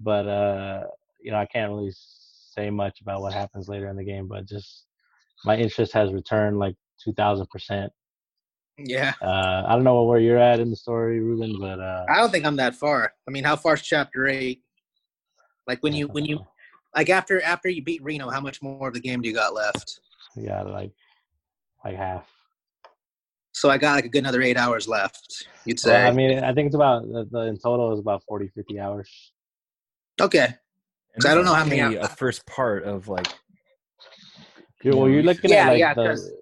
But uh, you know, I can't really say much about what happens later in the game. But just my interest has returned like two thousand percent Yeah. Uh, I don't know where you're at in the story, Ruben, but uh, I don't think I'm that far. I mean, how far's chapter eight? Like when you when you like after after you beat Reno, how much more of the game do you got left? got like like half. So I got like a good another eight hours left. You'd say. Well, I mean, I think it's about the, the in total is about 40, 50 hours. okay. And So I don't know how many a first part of like You're, well, you're looking Yeah, at like yeah, the 'cause-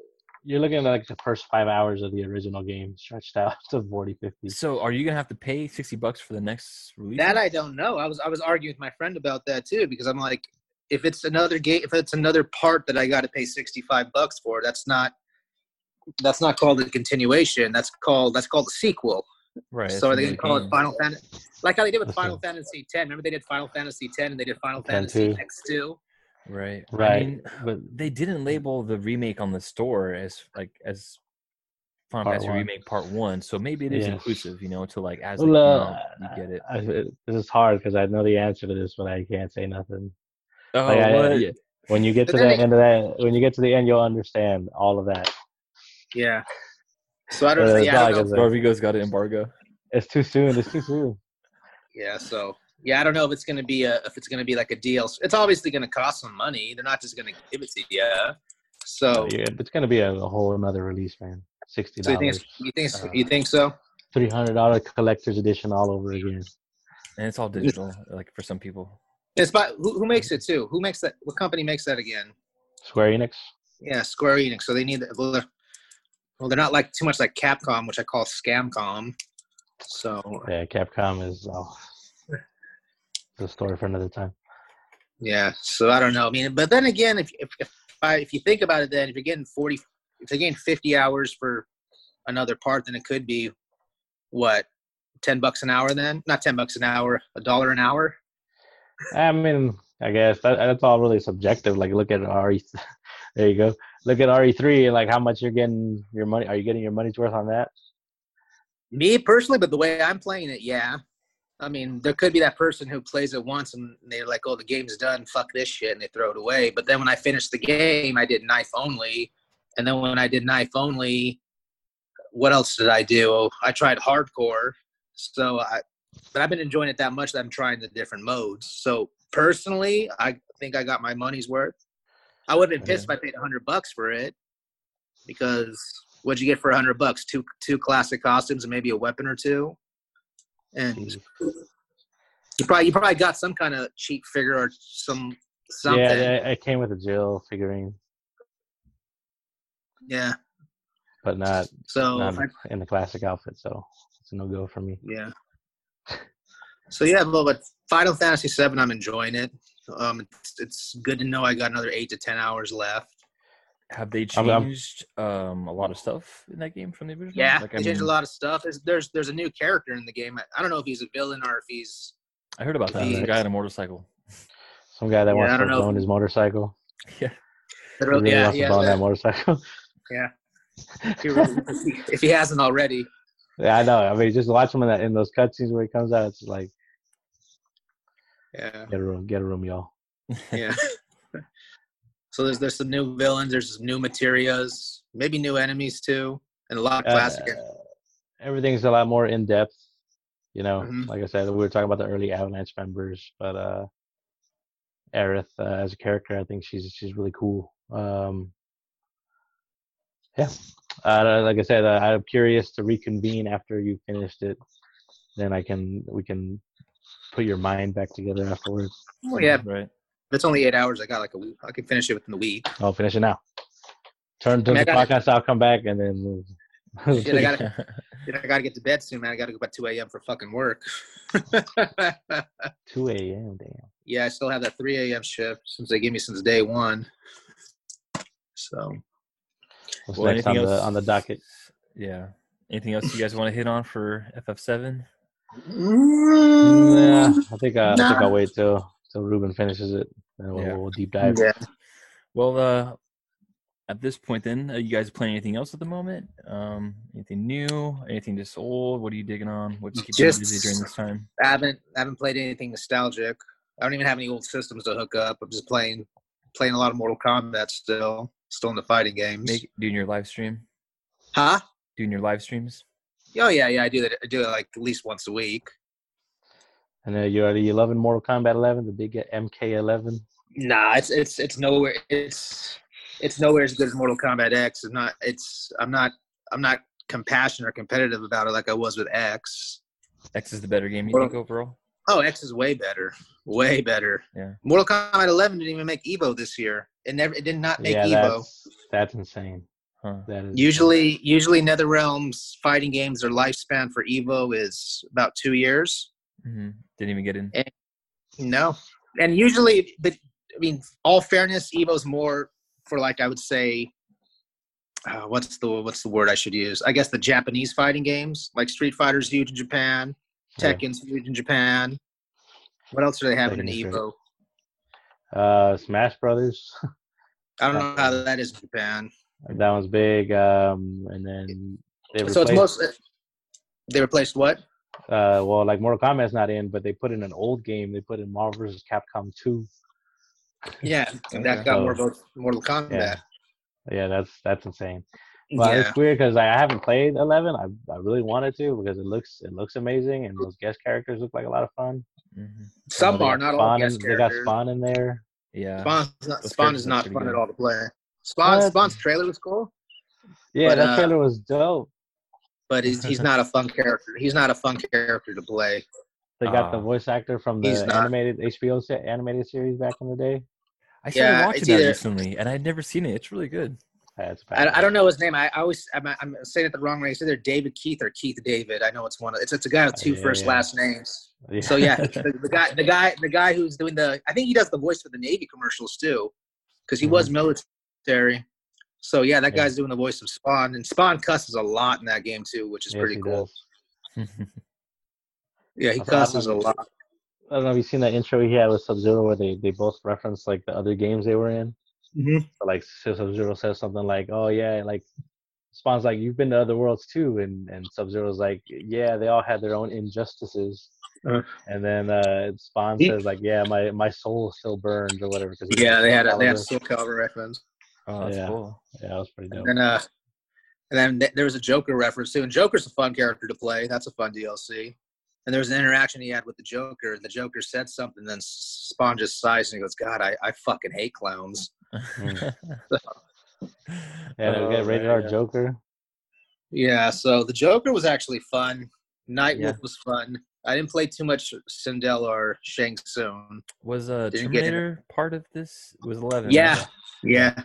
you're looking at like the first five hours of the original game stretched out to 40, 50. so are you gonna have to pay sixty bucks for the next release? That I don't know. I was I was arguing with my friend about that too because I'm like, if it's another game, if it's another part that I got to pay 65 bucks for, that's not that's not called a continuation. That's called that's called a sequel. right. so are they gonna another call it. Final Fantasy? Like how they did with Listen. Final Fantasy X. Remember they did Final Fantasy X and they did Final 10 Fantasy too. X2. Right. I Right, mean, but they didn't label the remake on the store as like as Final Part Fantasy one. Remake Part One, so maybe it is Yes. inclusive, you know, to like as well, come uh, out, you get it. I, it- this is hard because I know the answer to this, but I can't say nothing. Oh, Like, I- what? yeah, when you get to the end of that, when you get to the end, you'll understand all of that. Yeah. So I don't Uh, know. it's Yeah, I not don't like know. it's Rodrigo's got an embargo. It's too soon. It's too soon. Yeah, so yeah, I don't know if it's gonna be a if it's gonna be like a DLC. It's obviously gonna cost some money. They're not just gonna give it to you. So, Yeah, it's gonna be a, a whole another release, man. Sixty so you think dollars, you think Uh, you think so? three hundred dollar collector's edition all over again. And it's all digital, like for some people. It's by who, who makes it too? Who makes that? What company makes that again? Square Enix. Yeah, Square Enix. So they need well, they're, well, they're not like too much like Capcom, which I call Scamcom. So Yeah, Capcom is oh, the story for another time. yeah, so I don't know. I mean, but then again, if if if, I, if you think about it, then if you're getting forty, if you're getting fifty hours for another part, then it could be what ten bucks an hour. Then not ten bucks an hour, a dollar an hour. I mean, I guess that, that's all really subjective. Like, look at RE. there you go. Look at RE3 and like how much you're getting your money. Are you getting your money's worth on that? Me personally, but the way I'm playing it, yeah. I mean, there could be that person who plays it once and they're like, "Oh, the game's done. Fuck this shit," and they throw it away. But then when I finished the game, I did knife only, and then when I did knife only, what else did I do? I tried hardcore. So I, but I've been enjoying it that much that I'm trying the different modes. So personally, I think I got my money's worth. I would have been pissed if I paid a hundred bucks for it, because what'd you get for a hundred bucks? Two two classic costumes and maybe a weapon or two, and Jeez. you probably you probably got some kind of cheap figure or some something. Yeah, Yeah, it, came with a Jill figurine, Yeah, but not, So not I, in the classic outfit. So it's a no go for me. yeah. So yeah, well, but Final Fantasy VII, I'm enjoying it. Um, it's, it's good to know I got another eight to ten hours left. Have they I'm- I'm- changed um, a lot of stuff in that game from the original? Yeah, like, they changed a lot of stuff. There's, there's there's a new character in the game. I, I don't know if he's a villain or if he's I heard about that. He- The guy on a motorcycle. Some guy that Yeah, I wants don't to know. own his motorcycle. Yeah. He really yeah, wants yeah. to own that motorcycle. if, he really- if he hasn't already. yeah, I know. I mean, just watch him in that in those cutscenes where he comes out. It's like Yeah. get a room, get a room, y'all. Yeah. so there's there's some new villains. There's some new materias, maybe new enemies too, and a lot of classic. Uh, everything's a lot more in depth. You know, Mhm. like I said, we were talking about the early Avalanche members, but uh, Aerith uh, as a character, I think she's she's really cool. Um, yeah, uh, like I said, uh, I'm curious to reconvene after you finished it. Then I can we can put your mind back together afterwards. well, yeah, Right. if it's only eight hours. I got like a week. I can finish it within the week. I'll finish it now. Turn to I mean, the I gotta- podcast. I'll come back and then. Shit, I gotta, dude, I gotta get to bed soon, man. I gotta go by 2 a.m. for fucking work. 2 a.m. Damn. yeah, I still have that 3 a.m. shift since they gave me since day one. So What's Well, next on anything the on the docket? Yeah. Anything else you guys want to hit on for FF7? Nah, I think uh, I think I'll wait till till Ruben finishes it, and we'll, Yeah. we'll deep dive. yeah. Well, uh, at this point, then, are you guys playing anything else at the moment? Um, anything new? Anything just old? What are you digging on? What's keeping you Just- busy during this time? I haven't I haven't played anything nostalgic. I don't even have any old systems to hook up. I'm just playing playing a lot of Mortal Kombat still. Still in the fighting games. Make doing your live stream. huh? doing your live streams? Oh yeah, yeah. I do that. I do it like at least once a week. And then you're already loving Mortal Kombat 11, the big uh, MK11. Nah, it's it's it's nowhere. It's it's nowhere as good as Mortal Kombat X. It's not. It's I'm not. I'm not compassionate or competitive about it like I was with X. X is the better game you Mortal- think overall? Oh, X is way better. Way better. Yeah. Mortal Kombat 11 didn't even make Evo this year. It never. It did not make yeah, Evo. that's that's insane. Huh. That is Usually, usually NetherRealm's fighting games, their lifespan for Evo is about two years. hmm Didn't even get in. No, and usually, but I mean, all fairness, Evo's more for like I would say, uh, what's the what's the word I should use? I guess the Japanese fighting games, like Street Fighter's huge in Japan, Yeah. Tekken's huge in Japan. What else do they have in Tekken is great. Evo? Uh, Smash Brothers. I don't know how that is in Japan. That one's big. Um, and then they So it's replaced- most they replaced what? uh, well, like Mortal Kombat's not in, but they put in an old game. They put in Marvel vs. Capcom 2. Yeah, and that got So- more about Mortal Kombat. Yeah, yeah, that's that's insane. Well, Yeah. it's weird because I haven't played 11. I I really wanted to because it looks it looks amazing and those guest characters look like a lot of fun. hmm Some You know, are got not all guest in- They got characters. Spawn in there. Yeah. Spawn's not, Spawn is not pretty fun good. at all to play. Spawn, What? Spawn's trailer was cool, Yeah, But, that uh, trailer was dope. but he's he's not a fun character. He's not a fun character to play. They got the Ah. voice actor from the animated HBO se- animated series back in the day. I started Yeah, watching it's that either- recently, and I'd never seen it. It's really good. Yeah, it's I, I don't know his name. I, I always I'm, I'm saying it the wrong way. It's either David Keith or Keith David. I know it's one. Of, it's it's a guy with two Yeah, first yeah. last names. So yeah, the, the guy the guy the guy who's doing the I think he does the voice for the Navy commercials too, because he was military. So yeah, that. Yeah. guy's doing the voice of Spawn, and Spawn cusses a lot in that game too, which is Yes, pretty cool. Yeah, he cusses a lot. I don't know if you've seen that intro he had with Sub Zero where they, they both reference like the other games they were in. Mm-hmm. So, like Sub Zero says something like, "Oh yeah, like Spawn's like you've been to other worlds too," and and Sub Zero's like, "Yeah, they all had their own injustices." Uh. and then uh, Spawn He- says like, "Yeah, my my soul still burns or whatever." 'cause Yeah, they had a, they had. Soul Calibur reference. Oh, that's Yeah. cool. Yeah, that was pretty dope. And then uh, and then there was a Joker reference too. And Joker's a fun character to play. That's a fun DLC. And there was an interaction he had with the Joker. And the Joker said something. Then Spawn just sighs and he goes, "God, I, I fucking hate clowns." Yeah, Oh, they get rated man, R yeah. Joker. Yeah. So the Joker was actually fun. Nightwolf Yeah. was fun. I didn't play too much Sindel or Shang Tsung. Was uh, Didn't get him. Terminator part of this? It was eleven. Yeah. Yeah.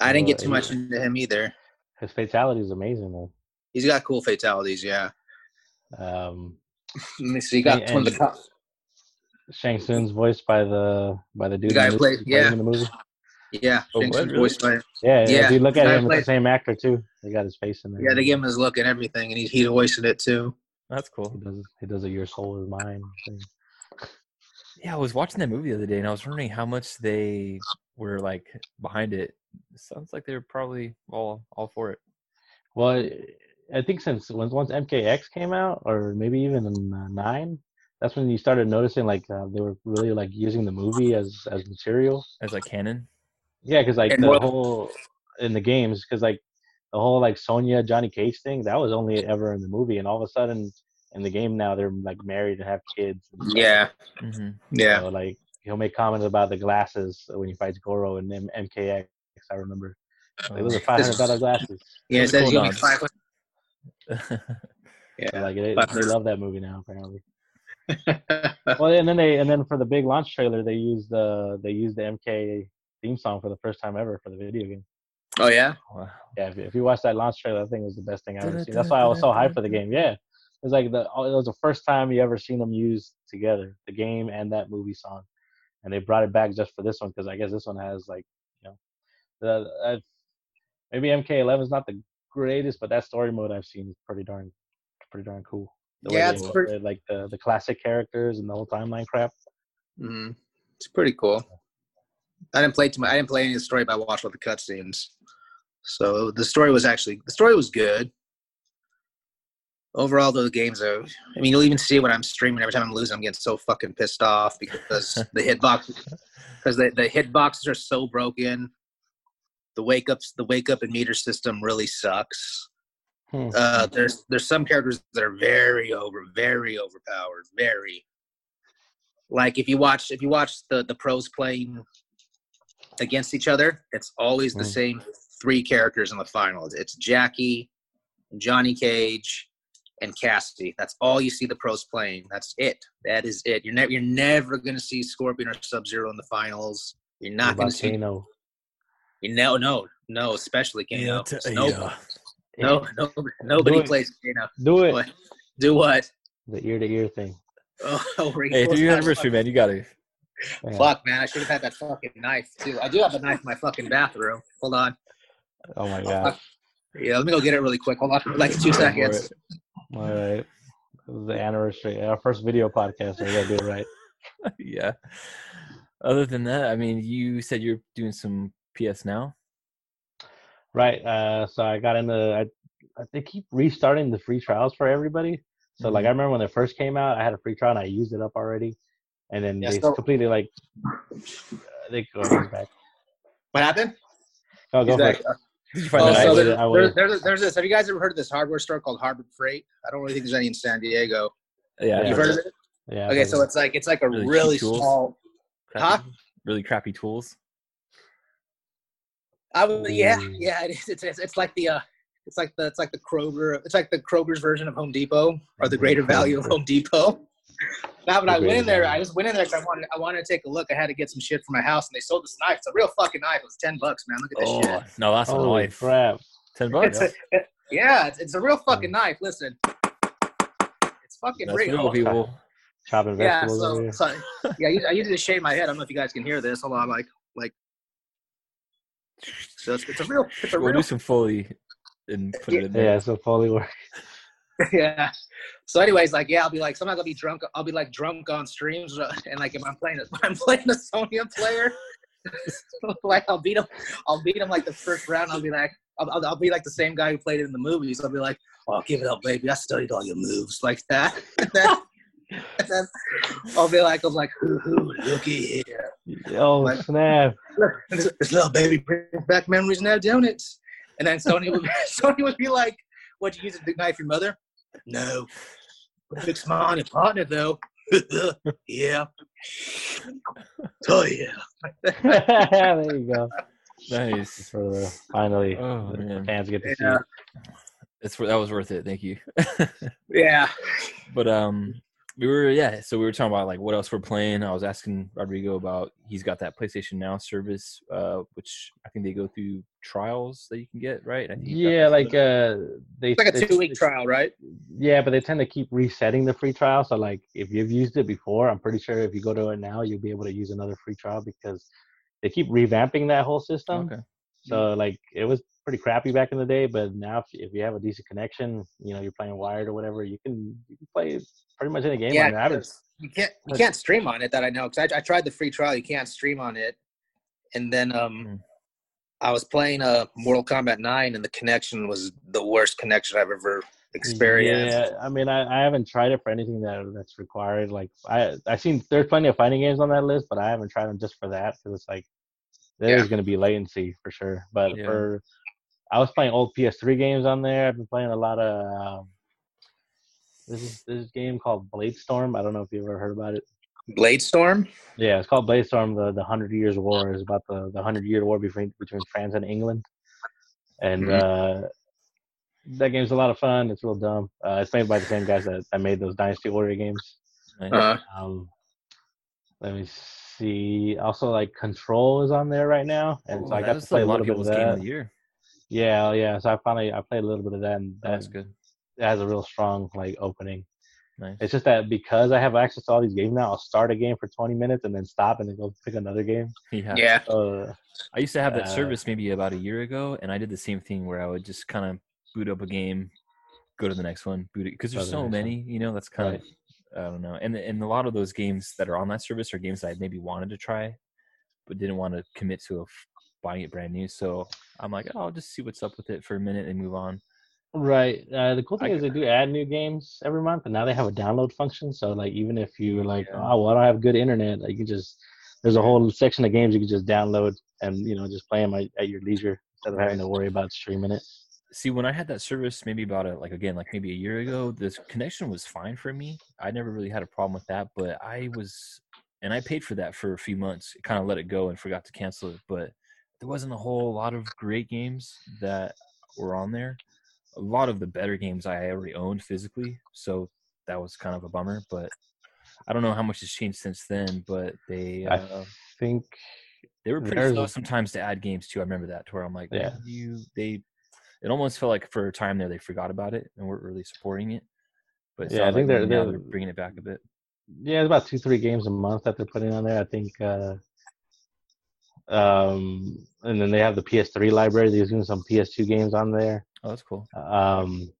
I didn't get too much into him either. His fatality is amazing though. He's got cool fatalities. Yeah. Um, Let me see. He got one of the co- Shang Tsung's voiced by the by the dude the guy who played- yeah. in the movie. Yeah, Oh, Shang what, Tsung's really? voiced by Yeah, Yeah, If you look at guy him, it's the same actor too. They got his face in there. Yeah, they gave him his look and everything, and he he voiced it too. That's He cool. does. He does a "Your Soul Is Mine." thing. Yeah, I was watching that movie the other day, and I was wondering how much they were like behind it. It sounds like they were probably all all for it. Well, I think since once once MKX came out, or maybe even uh, nine, that's when you started noticing like uh, they were really like using the movie as as material. As like canon. Yeah, because like And the what- whole in the games, because like the whole like Sonya Johnny Cage thing, that was only ever in the movie, and all of a sudden in the game now they're like married and have kids. and stuff. Yeah, hmm yeah. So, like he'll make comments about the glasses when he fights Goro in M- MKX. I remember it was a five hundred dollar glasses. Yeah, it Those says cool you'll be nods. five. So, like they, But- they love that movie now apparently. Well, and then they and then for the big launch trailer they used the they used the MK theme song for the first time ever for the video game. oh yeah. wow. Yeah, if, if you watch that launch trailer, I think it was the best thing I've ever seen. That's why I was so hyped for the game. Yeah, it was like the oh, it was the first time you ever seen them used together, the game and that movie song, and they brought it back just for this one because I guess this one has like you know, the uh, maybe MK11 is not the greatest, but that story mode I've seen is pretty darn pretty darn cool. The Yeah, they it's pretty- like the the classic characters and the whole timeline crap. hmm It's pretty cool. I didn't play too much. I didn't play any of the story, but I watched all the cutscenes. So the story was actually the story was good. Overall, though, the games are. I mean, you'll even see when I'm streaming. Every time I'm losing, I'm getting so fucking pissed off because the hitbox, because the the hitboxes are so broken. The wake ups, the wake up and meter system really sucks. Hmm. Uh, there's there's some characters that are very over, very overpowered, very. Like if you watch if you watch the the pros playing against each other, it's always the Mm. same three characters in the finals. It's Jackie, Johnny Cage, and Cassidy. That's all you see the pros playing. That's it. That is it. You're never you're never gonna see Scorpion or Sub Zero in the finals. You're not about gonna see no no no, especially Kano. t- no, yeah. no, no, nobody Do it. plays Kano. Do it. What? Do what? The ear to ear thing. Oh, oh we're- Hey, what's three that anniversary, man. You got to. Yeah. Fuck, man! I should have had that fucking knife too. I do have a knife in my fucking bathroom. Hold on. Oh my god. Yeah, let me go get it really quick. Hold on, like two seconds. All right. The anniversary. Our first video podcast. So we gotta do it right. yeah. Other than that, I mean, you said you're doing some PS now. Right. Uh, so I got into. I, I, they keep restarting the free trials for everybody. So like I Mhm. remember when they first came out, I had a free trial and I used it up already, and then Yeah, they so- completely like. They go back. What happened? Oh, go He's for. Did you find oh, that? So would've- there- there's, there's, there's this. Have you guys ever heard of this hardware store called Harbor Freight? I don't really think there's any in San Diego. yeah. Yeah. You've heard of it? Yeah. Okay, so it's like it's like a Really cheap really tools? small. crappy, Huh? Really crappy tools. I would, yeah, yeah. It is. It's, it's, it's like the uh, it's like the it's like the Kroger. It's like the Kroger's version of Home Depot or the Greater Value of Home Depot. Now, but I went in there. I just went in there because I wanted I wanted to take a look. I had to get some shit for my house, and they sold this knife. It's a real fucking knife. It was ten bucks, man. Look at this Oh shit. no, that's a Holy knife. crap! Ten bucks. It's a, it- yeah, it's, it's a real fucking knife. Listen, it's fucking That's real. real, people. Chopping vegetables over so, so yeah, I use, I use it to shave my head. I don't know if you guys can hear this. Hold on, like like. So it's, it's a real, it's a We'll real do some foley and put it in there. Yeah, so Foley work. yeah. So, anyways, like, yeah, I'll be like, sometimes I'll be drunk. I'll be like drunk on streams, uh, and like, if I'm playing, a, if I'm playing a Sonya player, like, I'll beat him. I'll beat him like the first round. I'll be like, I'll, I'll, I'll be like the same guy who played it in the movies. I'll be like, oh, give it up, baby. I studied all your moves like that. and, then, and then I'll be like, I'm like, hoo hoo, looky here. Oh Like- snap! this, this little baby brings back memories now, don't it? And then Sonya would Sonya would be like, "What you use to knife your mother?" No, but fix my honey partner though. yeah. Oh yeah. there you go. Nice. For the, finally, Oh the man, fans get to see. It. it's that was worth it. Thank you. Yeah. but um, we were yeah. So we were talking about like what else we're playing. I was asking Rodrigo about he's got that PlayStation Now service, uh, which I think they go through trials that you can get right. I think Yeah, like set uh, they It's like a two week trial, right? Yeah, but they tend to keep resetting the free trial. So like, if you've used it before, I'm pretty sure if you go to it now, you'll be able to use another free trial because they keep revamping that whole system. okay. So like, it was pretty crappy back in the day, but now if, if you have a decent connection, you know, you're playing wired or whatever, you can you can play pretty much any game. Yeah, on there. I haven't because you can't you can't stream on it that I know because I, I tried the free trial. You can't stream on it, and then um, Hmm. I was playing uh Mortal Kombat Nine, and the connection was the worst connection I've ever experienced. Yeah, I mean, I, I haven't tried it for anything that that's required. Like, I I seen there's plenty of fighting games on that list, but I haven't tried them just for that because it's like there's Yeah. going to be latency for sure. But Yeah. for I was playing old PS3 games on there. I've been playing a lot of um, this is this game called Blade Storm. I don't know if you've ever heard about it. Blade Storm. Yeah, it's called Blade Storm. The the Hundred Years War is about the the Hundred Year War between between France and England, and Mhm. uh, that game's a lot of fun. It's real dumb. Uh, it's made by the same guys that, that made those Dynasty Warrior games. Nice. Uh, Um, let me see. Also, like Control is on there right now, and so I got to play a little of bit of people's game of that. the year. Yeah, yeah. So I finally I played a little bit of that, and that, That's good. It has a real strong like opening. Nice. It's just that because I have access to all these games now, I'll start a game for 20 minutes and then stop and then go pick another game. Yeah. yeah. Uh, I used to have that Uh, service maybe about a year ago, and I did the same thing where I would just kind of boot up a game, go to the next one, boot it because there's to the so next many, you know. That's kind Right. of I don't know, and and a lot of those games that are on that service are games that I maybe wanted to try, but didn't want to commit to a f- buying it brand new. So I'm like, oh, I'll just see what's up with it for a minute and move on. Right. Uh, the cool thing I is they do add new games every month, and now they have a download function. So like even if you like, Yeah. oh well, I don't have good internet, like you can just there's a whole section of games you can just download and you know just play them at, at your leisure instead of having to worry about streaming it. see when I had that service maybe about a like again like maybe a year ago, this connection was fine for me. I never really had a problem with that, but I was and I paid for that for a few months. Kind of let it go and forgot to cancel it, but there wasn't a whole lot of great games that were on there. A lot of the better games I already owned physically, so that was kind of a bummer. But I don't know how much has changed since then. But they I uh, think they were pretty slow a- sometimes to add games too. I remember that to where I'm like, Yeah. yeah, you they. It almost felt like for a time there they forgot about it and weren't really supporting it. But it Yeah, I think like they're- they're- they're bringing it back a bit. yeah, it's about two three games a month that they're putting on there. I think. uh um and then they have the PS3 library. They're using some PS2 games on there. Oh, that's cool. Um,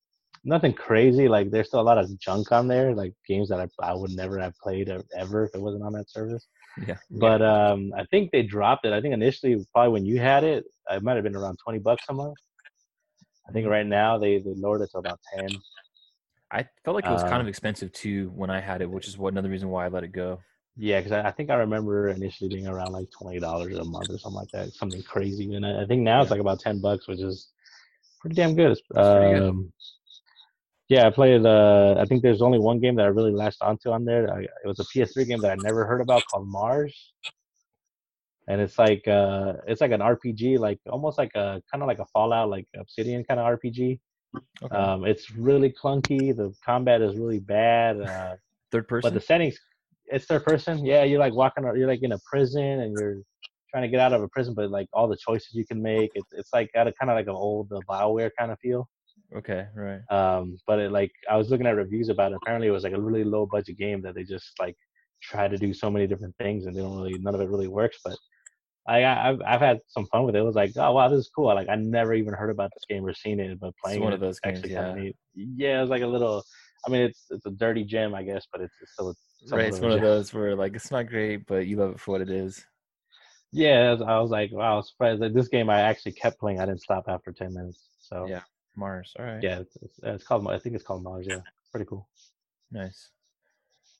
nothing crazy. Like there's still a lot of junk on there, like games that I, I would never have played ever if it wasn't on that service. Yeah. But um, I think they dropped it. I think initially, probably when you had it, it might have been around twenty bucks a month. I think right now they they lowered it to about ten. I felt like it was kind Uh, of expensive too when I had it, which is what another reason why I let it go. Yeah, because I, I think I remember initially being around like twenty dollars a month or something like that, something crazy. And I, I think now it's like about ten bucks, which is pretty damn good. Pretty good. Um, yeah, I played. Uh, I think there's only one game that I really latched onto on there. I, it was a PS3 game that I never heard about called Mars, and it's like uh, it's like an RPG, like almost like a kind of like a Fallout, like Obsidian kind of RPG. Okay. Um, it's really clunky. The combat is really bad. Uh, Third person. but the settings it's third person yeah you're like walking you're like in a prison and you're trying to get out of a prison but like all the choices you can make it's, it's like got a kind of like an old uh, bioware kind of feel okay, right. um but it like i was looking at reviews about it apparently it was like a really low budget game that they just like try to do so many different things and they don't really none of it really works but I, I've I've had some fun with it. It was like, oh wow, this is cool. I, like I never even heard about this game or seen it, but playing one it, of those games, actually yeah. kinda neat. Yeah, it was like a little. I mean, it's it's a dirty gem, I guess, but it's, it's still Right. It's one of those where like it's not great, but you love it for what it is. Yeah, I was- I was like, wow, I was surprised. Like, this game I actually kept playing. I didn't stop after ten minutes. So Yeah. Mars. All right. yeah, it's, it's, it's called. I think it's called Mars. Yeah, pretty cool. Nice.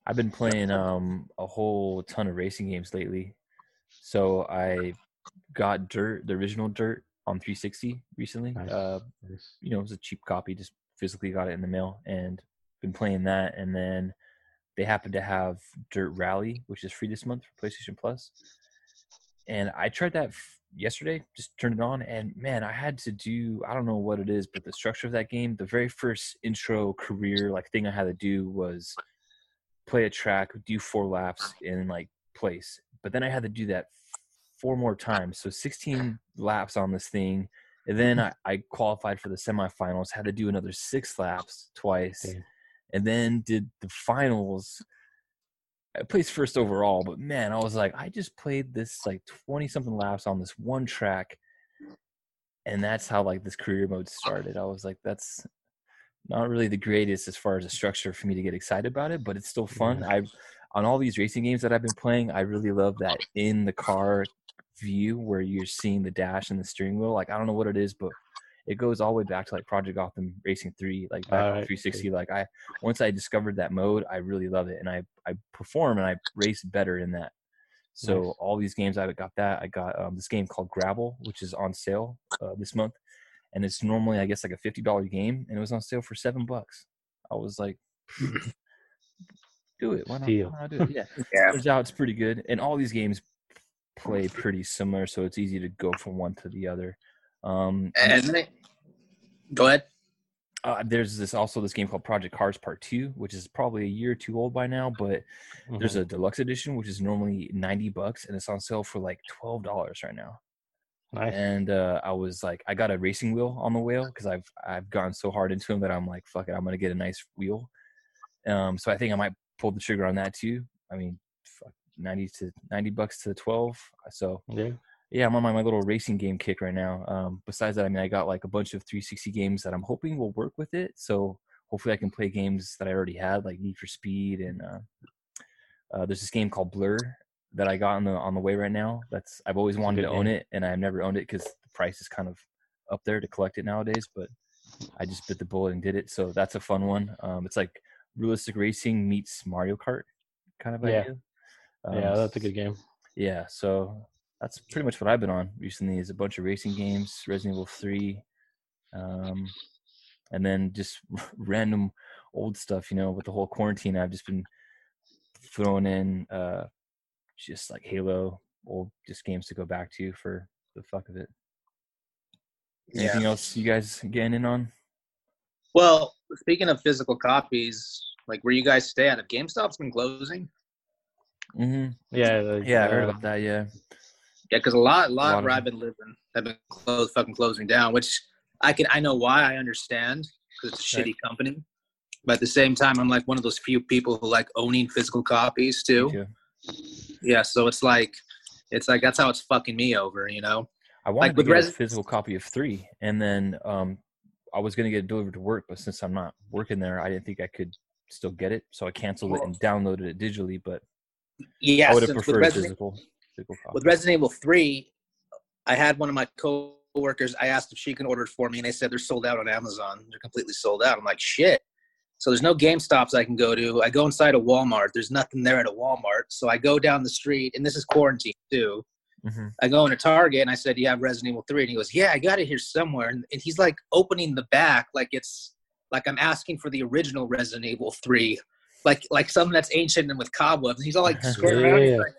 I've been playing um a whole ton of racing games lately. So I got Dirt, the original Dirt on 360 recently. Nice. Uh Nice. you know, it was a cheap copy, just physically got it in the mail and been playing that. And then they happen to have Dirt Rally, which is free this month for PlayStation Plus. And I tried that f- yesterday, just turned it on, and man, I had to do I don't know what it is, but the structure of that game, the very first intro career like thing I had to do was play a track, do four laps in like place. But then I had to do that four more times, so 16 laps on this thing. And then I, I qualified for the semifinals, had to do another six laps twice, Damn. And then did the finals. I placed first overall, but man, I was like, I just played this like 20 something laps on this one track. And that's how like this career mode started. I was like, that's not really the greatest as far as a structure for me to get excited about it, but it's still fun. I on all these racing games that I've been playing, I really love that in the car view where you're seeing the dash and the steering wheel. Like I don't know what it is, but it goes all the way back to like Project Gotham Racing 3, like back on Alright, 360. Like I once I discovered that mode, I really love it. And I I perform and I race better in that. So Nice. all these games I got that. I got um, this game called Gravel, which is on sale uh, this month, and it's normally I guess like a fifty dollar game, and it was on sale for seven bucks. I was like, do it. Why not, Steal. why not do it? Yeah. Yeah. Turns out it's pretty good, and all these games play pretty similar, so it's easy to go from one to the other. Um, And then, go ahead. uh, there's this also this game called Project Cars Part Two, which is probably a year or two old by now, but there's Mhm. a deluxe edition which is normally ninety bucks, and it's on sale for like twelve dollars right now. nice. And uh, I was like, I got a racing wheel on the wheel because I've I've gone so hard into them that I'm like, fuck it, I'm gonna get a nice wheel. Um, so I think I might pull the trigger on that too. I mean, fuck, ninety to ninety bucks to twelve. So yeah. Yeah, I'm on my, my little racing game kick right now. Um, besides that, I mean, I got like a bunch of 360 games that I'm hoping will work with it. So hopefully, I can play games that I already had, like Need for Speed, and uh, uh, there's this game called Blur that I got on the on the way right now. That's I've always wanted to own game. it, and I've never owned it because the price is kind of up there to collect it nowadays. But I just bit the bullet and did it. So that's a fun one. Um, it's like realistic racing meets Mario Kart kind of Yeah. idea. yeah, Um, that's a good game. yeah, so that's pretty much what I've been on recently is a bunch of racing games, Resident Evil 3, um, and then just random old stuff. You know, with the whole quarantine, I've just been throwing in uh, just like Halo, old just games to go back to for the fuck of it. Anything Yeah. else you guys getting in on? Well, speaking of physical copies, like where you guys stay at, have GameStop's been closing? Mm-hmm. yeah, like, Yeah, I heard uh, about that. Yeah. Yeah, because a lot, a lot lot of where I've been living have been closed, fucking closing down. Which I can, I know why. I understand because it's a Right. shitty company. But at the same time, I'm like one of those few people who like owning physical copies too. Yeah, so it's like, it's like that's how it's fucking me over, you know. I wanted to with get a physical copy of three, and then um, I was gonna get it delivered to work, but since I'm not working there, I didn't think I could still get it, so I canceled it and downloaded it digitally. But Yeah, I would have preferred a physical. With Resident Evil Three, I had one of my coworkers. I asked if she can order it for me, and they said they're sold out on Amazon. They're completely sold out. I'm like, shit. So there's no Game Stops I can go to. I go inside a Walmart. There's nothing there at a Walmart. So I go down the street, and this is quarantine too. hmm I go into Target and I said, "Do you have Resident Evil 3? And he goes, "Yeah, I got it here somewhere." And, and he's like opening the back like it's like I'm asking for the original Resident Evil 3, like like something that's ancient and with cobwebs. And he's all like squaring around. He's Yeah. like,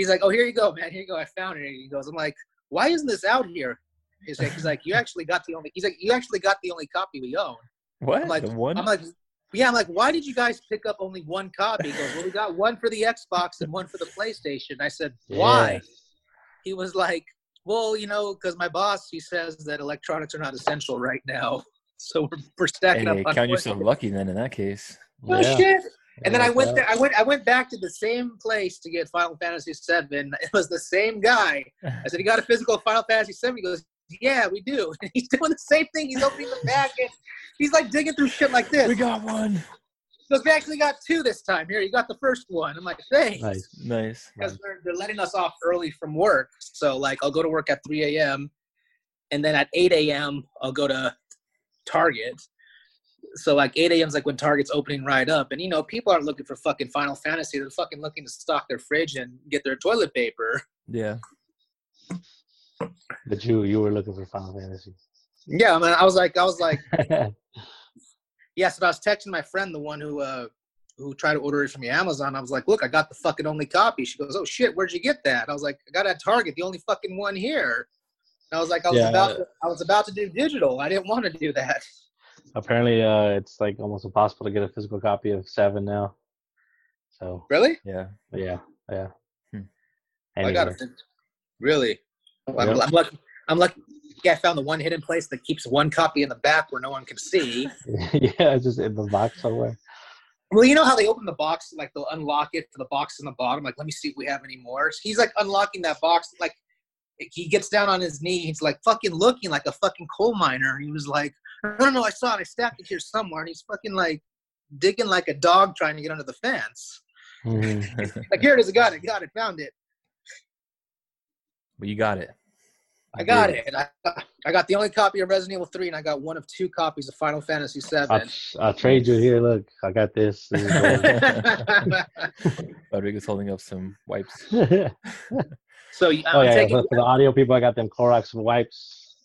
he's like, "Oh, here you go, man. Here you go. I found it." And he goes, "I'm like, why isn't this out here?" He's like, "He's like, you actually got the only." He's like, "You actually got the only copy we own." What? I'm like, the one? I'm like, yeah, I'm like, why did you guys pick up only one copy? He goes, well, we got one for the Xbox and one for the PlayStation. I said, why? Yeah. He was like, well, you know, because my boss, he says that electronics are not essential right now. So we're, we're stacking hey, up on count yourself PlayStation. lucky then in that case. Oh, yeah. shit. And then I went there. I went. I went back to the same place to get Final Fantasy VII. It was the same guy. I said, "You got a physical Final Fantasy VII?" He goes, "Yeah, we do." And he's doing the same thing. He's opening the package. He's like digging through shit like this. we got one. He goes, "We actually got two this time. Here, you got the first one." I'm like, "Thanks." Nice. Nice. Because they're, they're letting us off early from work. So like, I'll go to work at 3 a.m. and then at 8 a.m. I'll go to Target. So like 8 a.m. is like when Target's opening right up, and you know people aren't looking for fucking Final Fantasy. They're fucking looking to stock their fridge and get their toilet paper. Yeah. But you you were looking for Final Fantasy. Yeah, I mean, I was like, I was like, yeah. So I was texting my friend, the one who uh who tried to order it from the Amazon. I was like, look, I got the fucking only copy. She goes, oh shit, where'd you get that? I was like, I got it at Target, the only fucking one here. And I was like, I was Yeah. about to, I was about to do digital. I didn't want to do that. Apparently, uh, it's like almost impossible to get a physical copy of Seven now. So Really? Yeah. yeah, yeah. Hmm. I got it. Really? I'm, Yep. I'm lucky. I'm lucky. I found the one hidden place that keeps one copy in the back where no one can see. yeah, it's just in the box somewhere. Well, you know how they open the box, like they'll unlock it for the box in the bottom. Like, let me see if we have any more. He's like unlocking that box. Like, he gets down on his knee. He's like fucking looking like a fucking coal miner. He was like, no, no, no, I saw it. I stacked it here somewhere. And he's fucking like digging like a dog trying to get under the fence. Mhm. Like, here it is. I got it. Got it. Found it. but you got it. I got did. it. I, I got the only copy of Resident Evil 3, and I got one of two copies of Final Fantasy 7. I'll, I'll trade you here. Look, I got this. This is yours. Rodrigo's holding up some wipes. so I'm oh yeah, taking, for, for the audio people, I got them Clorox wipes.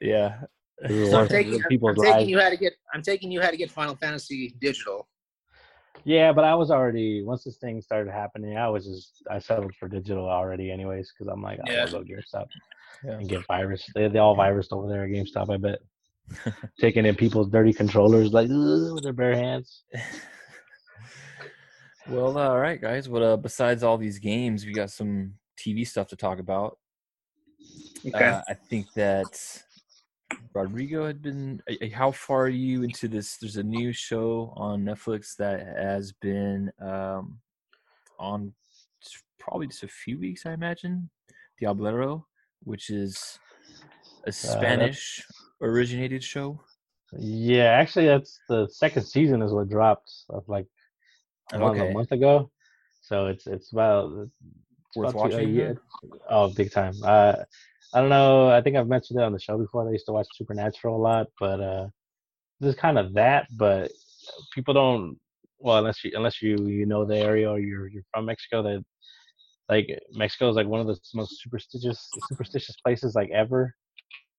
Yeah. This is so I'm taking, I'm, taking you how to get. I'm taking you how to get Final Fantasy digital. Yeah, but I was already once this thing started happening, I was just I settled for digital already, anyways, because I'm like, I Yeah. want to go GameStop Yeah. and get virus. They they all virused over there at GameStop, I bet. Taking in people's dirty controllers like with their bare hands. Well, all right, guys. Well, uh, besides all these games, we got some TV stuff to talk about. Okay. Uh, I think that Rodrigo had been. uh, uh, How far are you into this? There's a new show on Netflix that has been um, on probably just a few weeks, I imagine. Diablero, which is Uh, a Spanish originated show. Yeah, actually, that's the second season is what dropped of like a month- Okay. a month ago. So it's it's about Worth about two- a watching, Oh, big time. Uh, I don't know. I think I've mentioned it on the show before. I used to watch Supernatural a lot, but uh, this is kind of that. But people don't. Well, unless you unless you you know the area or you're you're from Mexico, that like Mexico is like one of the most superstitious superstitious places like ever.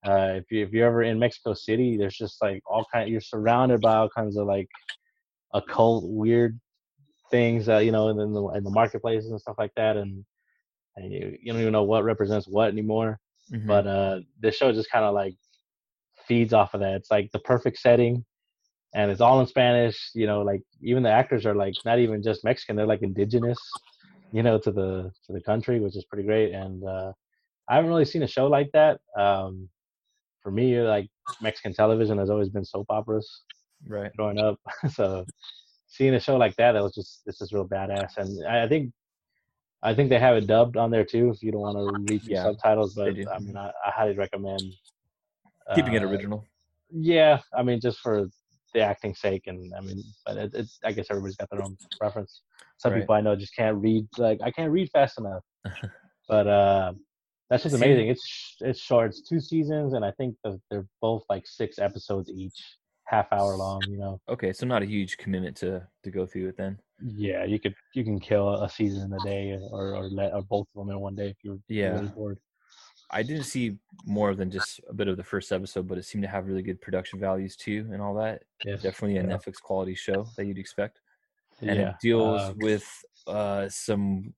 Uh, if you if you're ever in Mexico City, there's just like all kind. You're surrounded by all kinds of like occult weird things that you know in the in the marketplaces and stuff like that, and, and you, you don't even know what represents what anymore. Mhm. But uh, this show just kind of like feeds off of that. It's like the perfect setting, and it's all in Spanish. You know, like even the actors are like not even just Mexican; they're like indigenous, you know, to the to the country, which is pretty great. And uh, I haven't really seen a show like that. Um, for me, like Mexican television has always been soap operas right. growing up. so seeing a show like that, that was just this is real badass. And I think I think they have it dubbed on there too. If you don't want to read the Yeah, subtitles, but. I mean, I, I highly recommend Keeping it uh, original. Yeah, I mean, just for the acting sake, and I mean, but it, it's I guess everybody's got their own preference. Some Right. people I know just can't read like I can't read fast enough. but uh that's just amazing. It's sh- it's short. It's two seasons, and I think they're both like six episodes each, half hour long. You know. Okay, so not a huge commitment to to go through it then. Yeah, you could you can kill a season in a day, or or let or both of them in one day if you're Yeah. really bored. I didn't see more than just a bit of the first episode, but it seemed to have really good production values too, and all that. Yes, Definitely a yeah. Netflix quality show that you'd expect, and yeah, it deals uh, with uh, some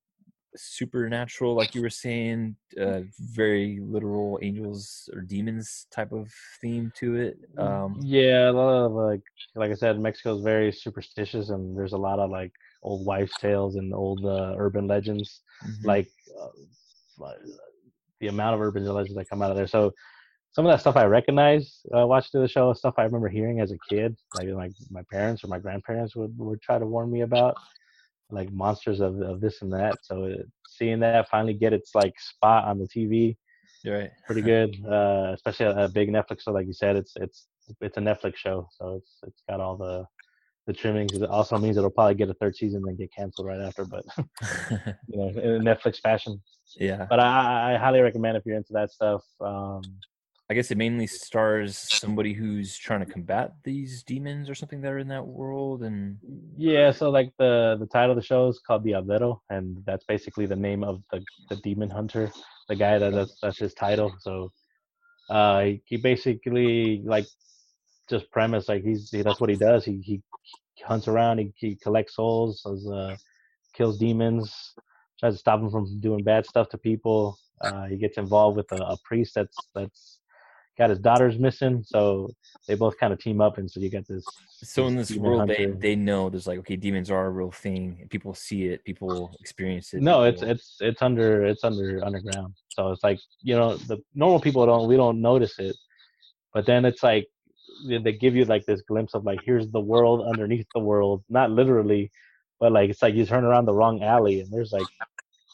supernatural, like you were saying, uh, very literal angels or demons type of theme to it. Um, yeah, a lot of like like I said, Mexico's very superstitious, and there's a lot of like old wives' tales and old uh, urban legends. mhm. Like uh, the amount of urban legends that come out of there. So some of that stuff I recognize. Uh, watching the show, stuff I remember hearing as a kid, like like my parents or my grandparents would would try to warn me about, like monsters of of this and that. So it, seeing that finally get its like spot on the TV You're right. pretty good, uh, especially a, a big Netflix show like you said. It's it's it's a Netflix show, so it's it's got all the the trimmings. It also means it'll probably get a third season and get canceled right after, but you know, in a Netflix fashion. yeah. But I, I highly recommend if you're into that stuff. Um, I guess it mainly stars somebody who's trying to combat these demons or something that are in that world, and yeah, so like the the title of the show is called Diablero, and that's basically the name of the the demon hunter, the guy that that's that's his title. So uh, he, basically like just premise like he's he, that's what he does. He he hunts around. He he collects souls, does, uh, kills demons, tries to stop them from doing bad stuff to people. Uh, he gets involved with a, a priest that's that's got his daughters missing, so they both kind of team up, and so you get this. so in this world they hunter. they know there's like okay demons are a real thing and people see it people experience it No, it's people- it's it's under it's under underground. So it's like you know the normal people don't we don't notice it, but then it's like they- they give you like this glimpse of like here's the world underneath the world, not literally, but like it's like you turn around the wrong alley and there's like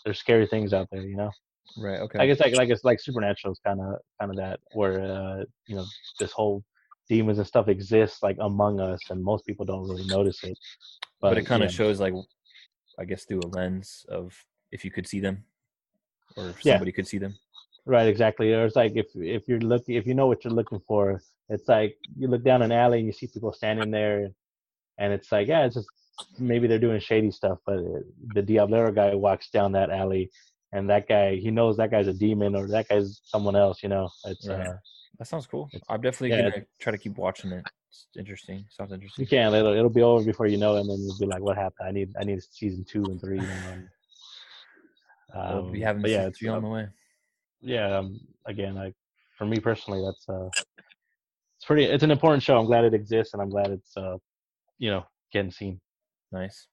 there's scary things out there, you know. Right okay I guess like like it's like supernatural is kind of kind of that where uh you know this whole demons and stuff exists like among us and most people don't really notice it. but, it kind of yeah. shows like i guess through a lens of if you could see them or if Yeah. somebody could see them Right, exactly. Or it's like if if you're looking if you know what you're looking for, it's like you look down an alley and you see people standing there, and it's like yeah, it's just maybe they're doing shady stuff, but uh, the Diablero guy walks down that alley, and that guy he knows that guy's a demon or that guy's someone else. You know, it's Right. uh, that sounds cool i'm definitely yeah, gonna try to keep watching it it's interesting sounds interesting you can't. It'll, it'll be over before you know, it, and then you'll be like, what happened? I need I need season two and three. You know, and, we'll be um, having but yeah, it's, on uh, the way yeah. Um, again, like for me personally, that's uh, it's pretty. It's an important show. I'm glad it exists, and I'm glad it's uh, you know, getting seen. nice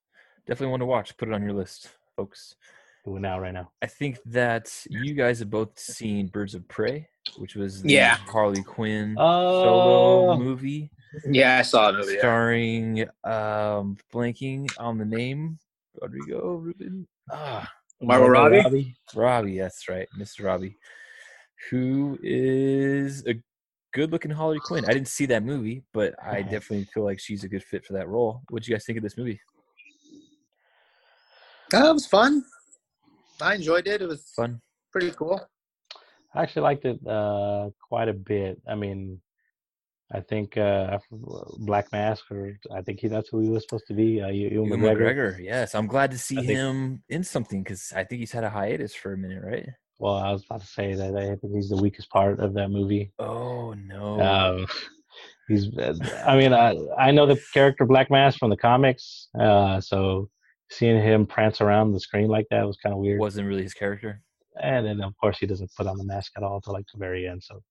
definitely one to watch put it on your list folks Doing now right now. I think that you guys have both seen Birds of Prey, which was the Yeah. Harley Quinn Oh, solo movie Yeah, I saw the movie. yeah. starring um blanking on the name Rodrigo Ruben ah Margot Robbie? Robbie that's right Mr. Robbie who is a good looking Harley Quinn I didn't see that movie but I definitely feel like she's a good fit for that role what do you guys think of this movie That was fun. I enjoyed it. It was fun pretty cool. I actually liked it uh, quite a bit. I mean, I think uh, Black Mask, or I think he, that's who he was supposed to be. Uh, Ewan Ewan McGregor. McGregor yes I'm glad to see I think- him in something because I think he's had a hiatus for a minute right well, I was about to say that I think he's the weakest part of that movie. Oh no. Um, he's, I mean, I I know the character Black Mask from the comics, uh, so seeing him prance around the screen like that was kind of weird. Wasn't really his character. and then of course he doesn't put on the mask at all until like the very end. So,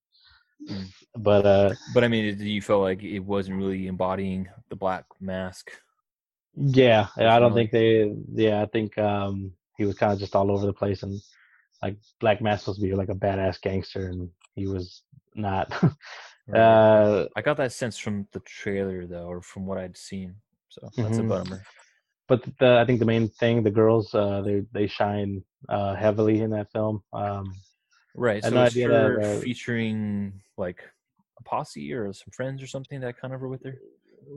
Mm. but uh, But I mean, you feel like it wasn't really embodying the black mask? yeah, I don't think they. Yeah, I think um, he was kind of just all over the place, and like Black Mask supposed to be like a badass gangster, and he was not. Uh, I got that sense from the trailer though, or from what I'd seen. So that's Mhm. a bummer. But the, I think the main thing, the girls, uh, they they shine uh, heavily in that film. Um, Right. So no it's that, uh, featuring like a posse or some friends or something that kind of were with her.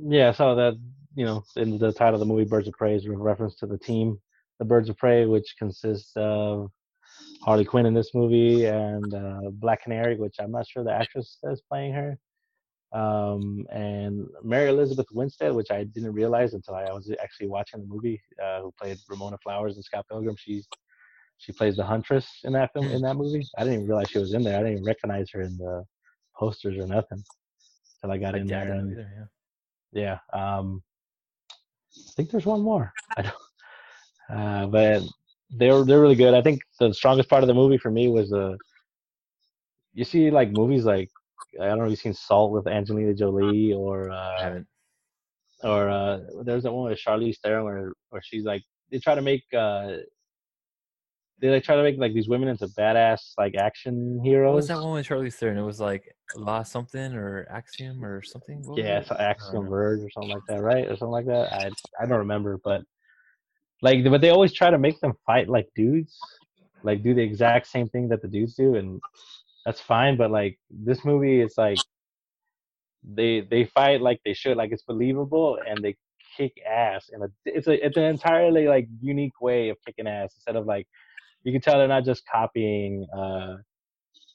yeah, so that you know, in the title of the movie, Birds of Prey is a reference to the team, the Birds of Prey, which consists of Harley Quinn in this movie and uh, Black Canary, which I'm not sure the actress is playing her, um, and Mary Elizabeth Winstead, which I didn't realize until I was actually watching the movie, uh, who played Ramona Flowers in Scott Pilgrim. She's she plays the Huntress in that film in that movie. I didn't even realize she was in there. I didn't even recognize her in the posters or nothing until I got I in there. and- either, yeah. yeah. Um, I think there's one more. I don't, uh, but they're they're really good. I think the strongest part of the movie for me was the. you see like movies like I don't know if you've seen Salt with Angelina Jolie or I uh, haven't. or uh, there's that one with Charlize Theron where where she's like they try to make uh, they like try to make like these women into badass like action heroes. What was that one with Charlize Theron? It was like La something or Axiom or something. What yeah, it? it's Axiom. Verge or something like that, right? Or something like that. I I don't remember, but like, but they always try to make them fight like dudes, like do the exact same thing that the dudes do, and that's fine. But like this movie, it's like they they fight like they should, like it's believable, and they kick ass, and it's a it's an entirely like unique way of kicking ass instead of like you can tell they're not just copying. uh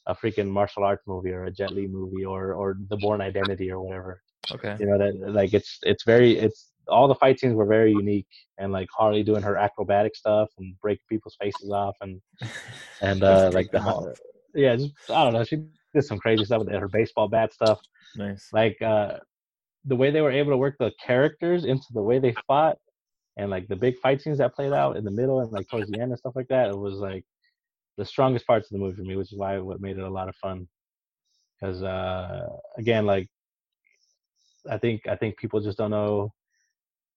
a freaking martial arts movie or a Jet Li movie or or The Bourne Identity or whatever Okay. you know that like it's it's very it's all the fight scenes were very unique and like harley doing her acrobatic stuff and break people's faces off and and uh like the off. Yeah just i don't know she did some crazy stuff with her baseball bat stuff Nice. like uh the way they were able to work the characters into the way they fought and like the big fight scenes that played out in the middle and like towards the end and stuff like that it was like the strongest parts of the movie for me which is why what made it a lot of fun because uh again like i think i think people just don't know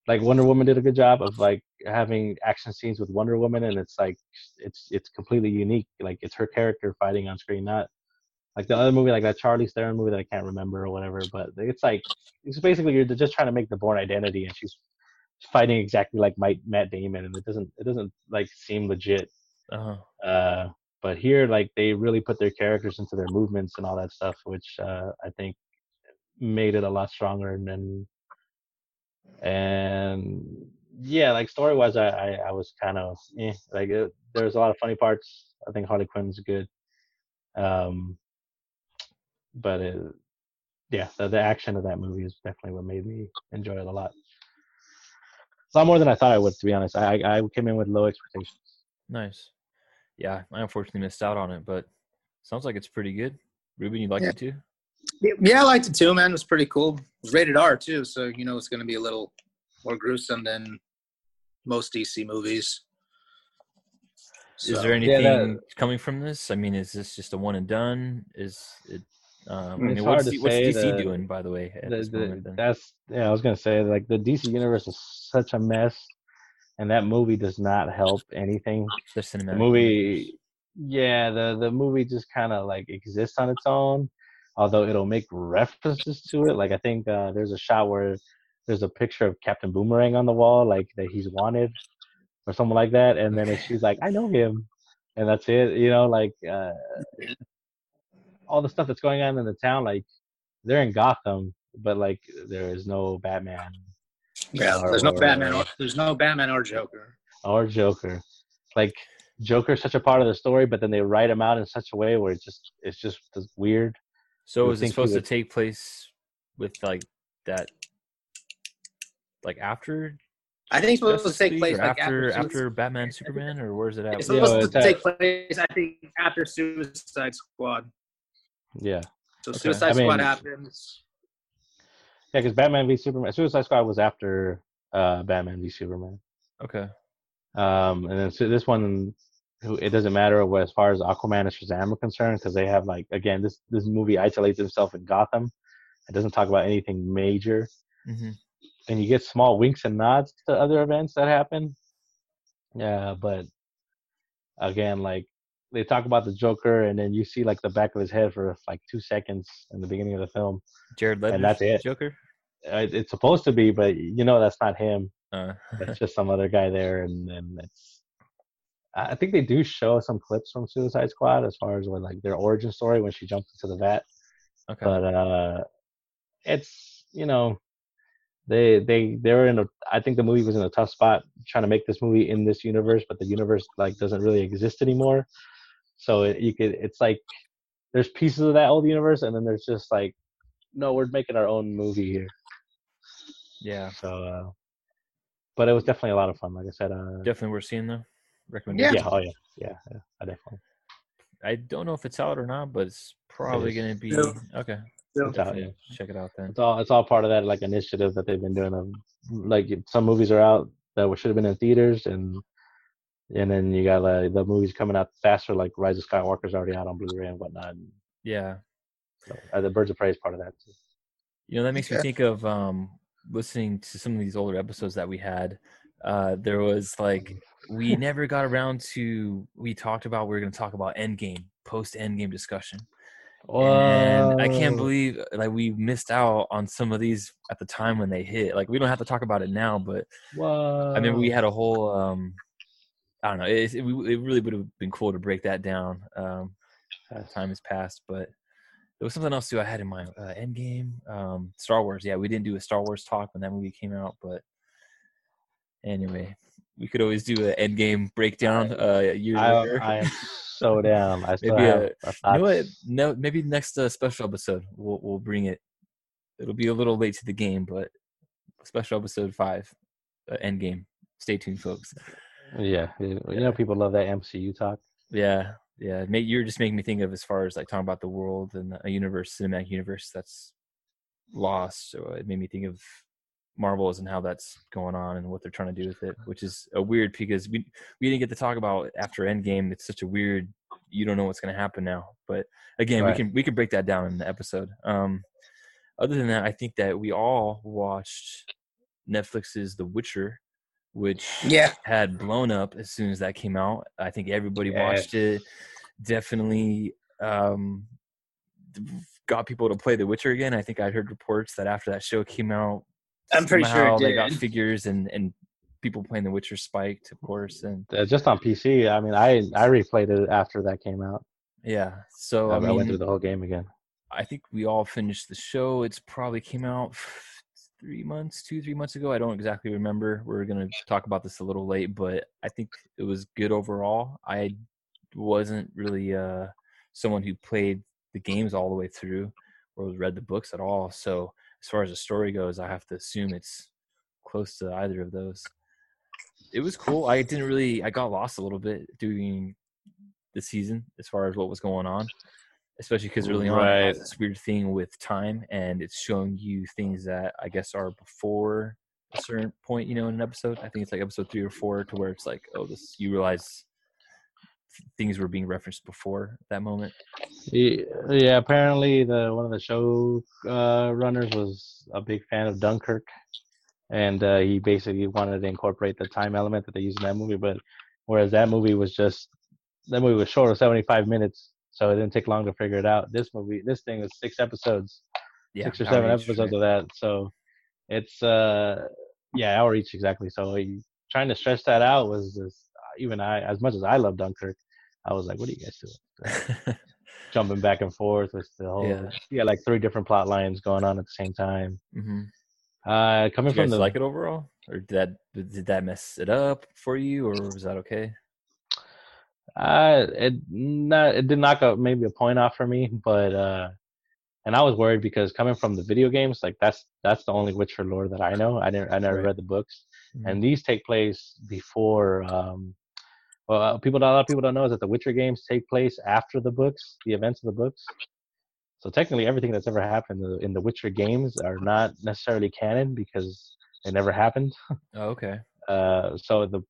like wonder woman did a good job of like having action scenes with wonder woman and it's like it's it's completely unique like it's her character fighting on screen not like the other movie like that charlize theron movie that i can't remember or whatever but it's like it's basically you're just trying to make the bourne identity and she's fighting exactly like Mike, matt damon and it doesn't it doesn't like seem legit Uh-huh. uh, but here, like they really put their characters into their movements and all that stuff, which uh, I think made it a lot stronger. And then, and yeah, like story wise, I, I I was kind of eh, like it, there's a lot of funny parts. I think Harley Quinn's good, um, but it, yeah, the, the action of that movie is definitely what made me enjoy it a lot. A lot more than I thought I would, to be honest. I I I came in with low expectations. Nice. Yeah, I unfortunately missed out on it, but sounds like it's pretty good. Ruben, you liked Yeah. it too? Yeah, I liked it too, man. It was pretty cool. It was rated R too, so you know it's going to be a little more gruesome than most DC movies. Is So, there Yeah, anything that- coming from this? I mean, is this just a one and done? Is it? Um, I mean, what's, to what's DC the- doing, by the way, at the- this the- moment? That's yeah i was gonna say like the dc universe is such a mess and that movie does not help anything The the cinematic movie yeah the the movie just kind of like exists on its own although it'll make references to it like i think uh there's a shot where there's a picture of captain boomerang on the wall like that he's wanted or something like that and then if she's like i know him and that's it you know like uh all the stuff that's going on in the town like they're in gotham but like there is no batman yeah, or- there's no or, Batman. Or, there's no Batman or Joker. or Joker. Like Joker's such a part of the story, but then they write him out in such a way where it's just it's just weird. So would is it supposed would- to take place with like that, like after I think it's supposed to take League place like after after, after Batman Superman or where's it at? It's Yeah, supposed it's to at- take place, I think, after Suicide Squad. Yeah, So Okay. Suicide I mean- Squad happens. yeah, because Batman v Superman, Suicide Squad was after uh, Batman v Superman. Okay. Um, and then so this one, who it doesn't matter what as far as Aquaman and Shazam are concerned because they have like again this this movie isolates itself in Gotham. It doesn't talk about anything major, hmm and you get small winks and nods to other events that happen. Yeah, but again, like they talk about the Joker, and then you see like the back of his head for like two seconds in the beginning of the film. Jared Leto. and that's it. Joker. It's supposed to be, but you know that's not him. Uh, It's just some other guy there, and then it's. I think they do show some clips from Suicide Squad as far as when like their origin story when she jumped into the vat, okay. but uh, it's you know, they they they're in a. I think the movie was in a tough spot trying to make this movie in this universe, but the universe like doesn't really exist anymore. So it, you could, it's like there's pieces of that old universe, and then there's just like, no, we're making our own movie here. yeah. So, uh, but it was definitely a lot of fun. Like I said, uh, Definitely worth seeing though. Yeah. Recommendation. yeah, oh yeah, yeah, yeah, I definitely. I don't know if it's out or not, but it's probably is. gonna be Yeah. okay. Yeah. Out, yeah. Check it out then. It's all it's all part of that like initiative that they've been doing. Of like some movies are out that should have been in theaters, and and then you got like the movies coming out faster, like Rise of Skywalker's already out on Blu-ray and whatnot. And Yeah. so, uh, the Birds of Prey is part of that too. You know, that makes me think of um listening to some of these older episodes that we had. Uh there was like we never got around to we talked about we are gonna talk about endgame, post endgame discussion. And I can't believe like we missed out on some of these at the time when they hit. Like we don't have to talk about it now, but Whoa. I mean we had a whole um I don't know. It, it, it really would have been cool to break that down. Um time has passed, but there was something else too I had in mind. Uh, Endgame, um, Star Wars. Yeah, we didn't do a Star Wars talk when that movie came out, but anyway, we could always do an Endgame breakdown uh, year I, later. I am so down. I still Maybe have a- you know what? No, maybe next uh, special episode we'll we'll bring it. It'll be a little late to the game, but special episode five, uh, Endgame. Stay tuned, folks. Yeah, you you know people love that MCU talk. Yeah, yeah. Mate, you're just making me think of as far as like talking about the world and a universe, cinematic universe that's lost. So it made me think of Marvels and how that's going on and what they're trying to do with it, which is a weird because we we didn't get to talk about after Endgame. It's such a weird. You don't know what's going to happen now. But again, Right. we can we can break that down in the episode. Um, other than that, I think that we all watched Netflix's The Witcher, which Yeah. had blown up as soon as that came out. I think everybody watched it. Definitely um, got people to play The Witcher again. I think I heard reports that after that show came out, I'm pretty sure it somehow they got figures and and people playing The Witcher spiked, of course. And Uh, just on PC. I mean, I I replayed it after that came out. yeah, so I, I I went through the whole game again. I think we all finished the show. It's probably came out three months, two, three months ago. I don't exactly remember. We're gonna talk about this a little late, but I think it was good overall. I wasn't really uh someone who played the games all the way through or read the books at all. So as far as the story goes, I have to assume it's close to either of those. It was cool. I didn't really I got lost a little bit during the season as far as what was going on especially because early on it has this weird thing with time and it's showing you things that i guess are before a certain point you know in an episode i think it's like episode three or four to where it's like oh this you realize things were being referenced before that moment Yeah, apparently the one of the show uh, runners was a big fan of Dunkirk, and uh, he basically wanted to incorporate the time element that they used in that movie. But whereas that movie was just that movie was short of seventy five minutes, so it didn't take long to figure it out. This movie, this thing was six episodes, yeah six or seven episodes right? of that. So it's uh yeah, hour each exactly. So he, trying to stretch that out was just even I, as much as I love Dunkirk, I was like, what are you guys doing? jumping back and forth with the whole Yeah. got like three different plot lines going on at the same time hmm uh coming Did you from guys the like it overall or did that did that mess it up for you or was that okay uh it not it did knock out maybe a point off for me but uh and I was worried because coming from the video games, like that's that's the only Witcher lore that I know. I never I never Right. read the books, Mhm. and these take place before. Um, well, uh, people a lot of people don't know is that the Witcher games take place after the books, the events of the books. So technically, everything that's ever happened in the, in the Witcher games are not necessarily canon because they never happened. Oh, okay. Uh, so the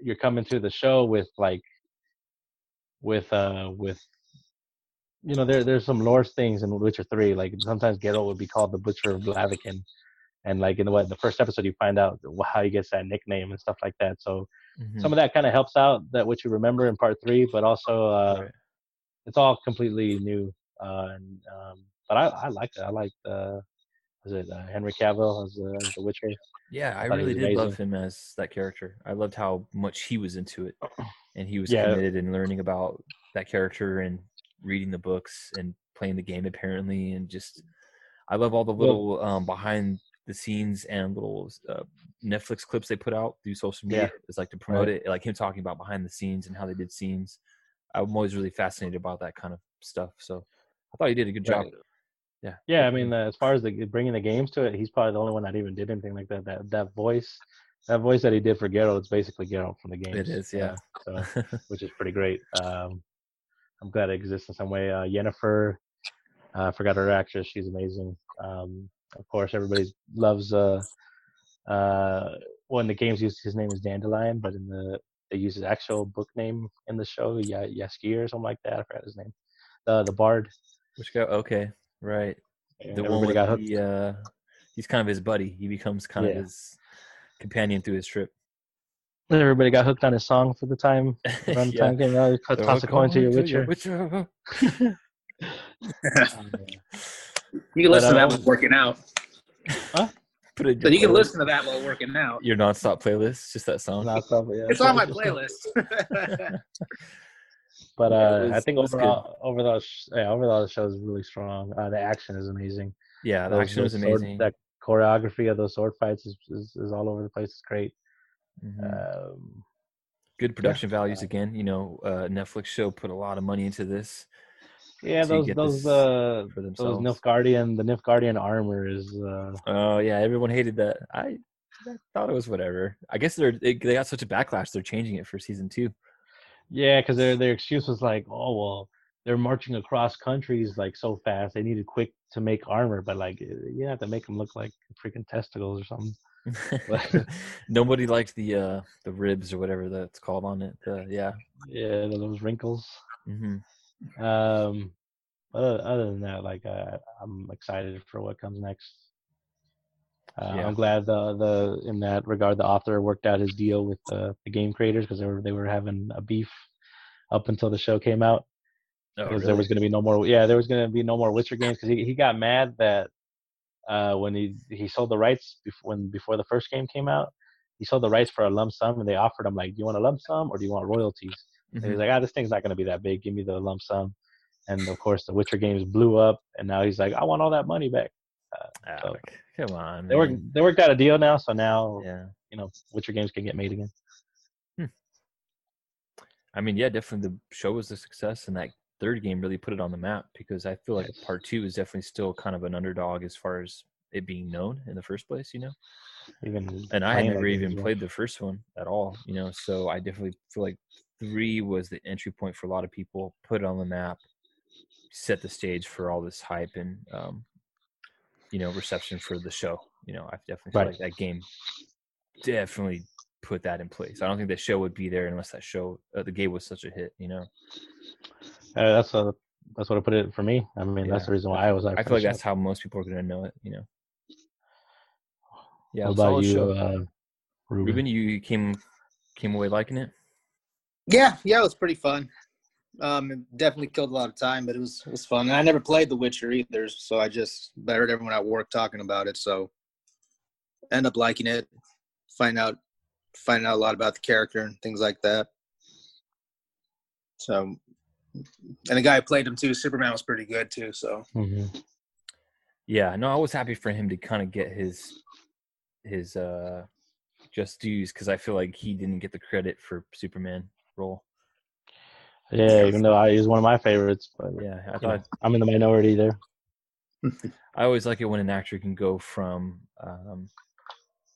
you're coming to the show with like with uh with you know there there's some lore things in Witcher three. Like sometimes Geralt would be called the Butcher of Blaviken, and like in the what the first episode you find out how he gets that nickname and stuff like that. So Mhm. some of that kind of helps out that what you remember in part three, but also uh, Right. it's all completely new. Uh, and, um, but I I like it. I like uh, was it uh, Henry Cavill as, uh, as the Witcher? Yeah, I he really did love him as that character. I loved how much he was into it, and he was Yeah. committed in learning about that character and reading the books and playing the game apparently, and just I love all the Well- little um, behind the scenes and little uh, Netflix clips they put out through social media. It's like to promote it, like him talking about behind the scenes and how they did scenes. I'm always really fascinated about that kind of stuff. So I thought he did a good job. Right. Yeah. Yeah, I mean, uh, as far as the bringing the games to it, he's probably the only one that even did anything like that. That that voice, that voice that he did for Geralt, it's basically Geralt from the games. is, uh, yeah. so, which is pretty great. Um, I'm glad it exists in some way. Uh, Yennefer, uh, I forgot her actress. She's amazing. Um, of course, everybody loves. Uh, uh, well, in the games, use his name is Dandelion, but in the they use his actual book name in the show, yeah, Jaskier or something like that. I forgot his name. The the Bard. Which guy? Okay, right. And the one got hooked. the, uh, he's kind of his buddy. He becomes kind Yeah. of his companion through his trip. Everybody got hooked on his song for the time. The Yeah. time came out, he cut- They're toss a coin to "Oh, your to Witcher. Witcher." You can listen to that um, while working out. Put it in So you can playlist. listen to that while working out. your nonstop playlist, just that song. Non-stop, yeah. It's on my playlist. But Yeah, uh, it I think it was good. overall, overall, sh- yeah, overall, the show is really strong. Uh, the action is amazing. Yeah, the Those- action was those sword- amazing. that choreography of those sword fights is, is, is all over the place. It's great. Mhm. Um, Good production values uh, again. You know, uh, Netflix show put a lot of money into this yeah, those those uh, for those. Nilfgaardian, the Nilfgaardian armor is uh, Oh yeah, everyone hated that. I, I thought it was whatever. I guess they're they, they got such a backlash. They're changing it for season two. yeah, because their their excuse was like, oh well, they're marching across countries like so fast. They needed quick to make armor, but like you have to make them look like freaking testicles or something. Nobody liked the uh the ribs or whatever that's called on it. The, yeah. Yeah, those wrinkles. hmm Um, other, other than that, like uh, I'm excited for what comes next. Uh, Yeah. I'm glad the the in that regard the author worked out his deal with the, the game creators because they were they were having a beef up until the show came out Oh, because there was going to be no more yeah there was going to be no more Witcher games because he, he got mad that uh, when he he sold the rights before when before the first game came out he sold the rights for a lump sum and they offered him like do you want a lump sum or do you want royalties and Mhm. he's like, ah, this thing's not going to be that big. Give me the lump sum. And of course, the Witcher games blew up, and now he's like, I want all that money back. Ah, so- come on. They worked, they worked out a deal now, so now Yeah. you know Witcher games can get made again. I mean, yeah, definitely the show was a success, and that third game really put it on the map because I feel like Yes. part two is definitely still kind of an underdog as far as it being known in the first place, you know. Even And I had never even well. played the first one at all, you know. So I definitely feel like three was the entry point for a lot of people, put it on the map, set the stage for all this hype and um, you know reception for the show. You know, I definitely feel Right. like that game definitely put that in place. I don't think the show would be there unless that show uh, the game was such a hit. You know, Uh, that's a, that's what I put it for me. I mean, that's the reason why I was like, I feel like that's how most people are going to know it. You know. Yeah, it was about you, show. uh, Ruben? Ruben, you came came away liking it. Yeah, yeah, it was pretty fun. Um, it definitely killed a lot of time, but it was it was fun. And I never played The Witcher either, so I just I heard everyone at work talking about it, so end up liking it. Find out find out a lot about the character and things like that. So, and the guy who played him too, Superman was pretty good too. So Mhm. Yeah, no, I was happy for him to kind of get his his uh just dues because I feel like he didn't get the credit for Superman role. Yeah, even though I, he's one of my favorites, but Yeah, I you know, thought I'm in the minority there. I always like it when an actor can go from um,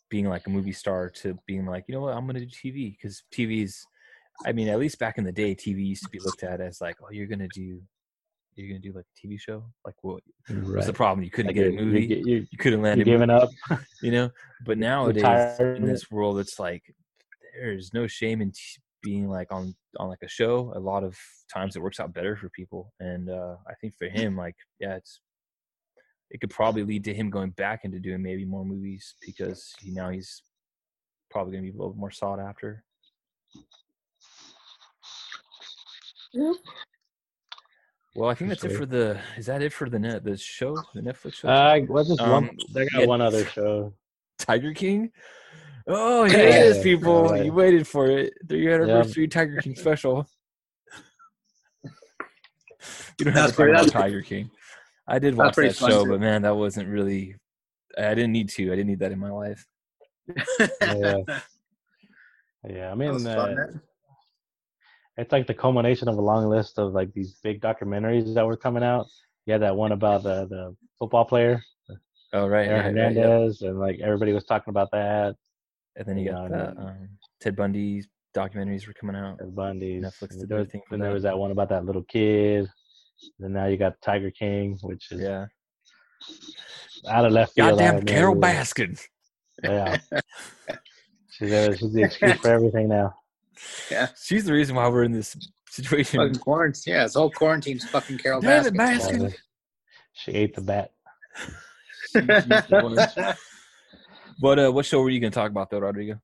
being like a movie star to being like, you know what, I'm going to do TV because TV's. I mean, at least back in the day, TV used to be looked at as like, oh, you're going to do, you're going to do like a TV show. Like, what? What's the problem? You couldn't Like, get a movie. You, you, You couldn't land you're a movie giving up. you know but nowadays tired in this world it's like there's no shame in t- being like on on like a show a lot of times it works out better for people and uh i think for him like yeah it's it could probably lead to him going back into doing maybe more movies because he, now he's probably going to be a little more sought after well i think that's it for the is that it for the net the show the netflix show Uh, well, just Um, one. They got yeah. one other show. Tiger King. Oh, here it is, people. right. You waited for it. The year anniversary Tiger King special. You don't have to talk about Tiger King. I did watch pretty that show, too. but man, that wasn't really. I didn't need to. I didn't need that in my life. Yeah. Yeah, I mean, was uh, it's like the culmination of a long list of like these big documentaries that were coming out. Yeah, that one about the the football player, Oh right, Aaron right, right, yeah. Hernandez, and like everybody was talking about that. And then you got Yeah, the know. um, Ted Bundy documentaries were coming out. Ted Bundy's. Netflix did there, their was- thing for then there that. was that one about that little kid. And now you got Tiger King, which is Yeah. out of left field. Goddamn Carole idea. Baskin. Yeah. she's, uh, she's the excuse for everything now. Yeah, she's the reason why we're in this situation. Fucking quarantine. Yeah, this whole quarantine's fucking Carole Damn Baskin. Baskin. She ate the bat. She's What uh, what show were you gonna talk about though, Rodrigo?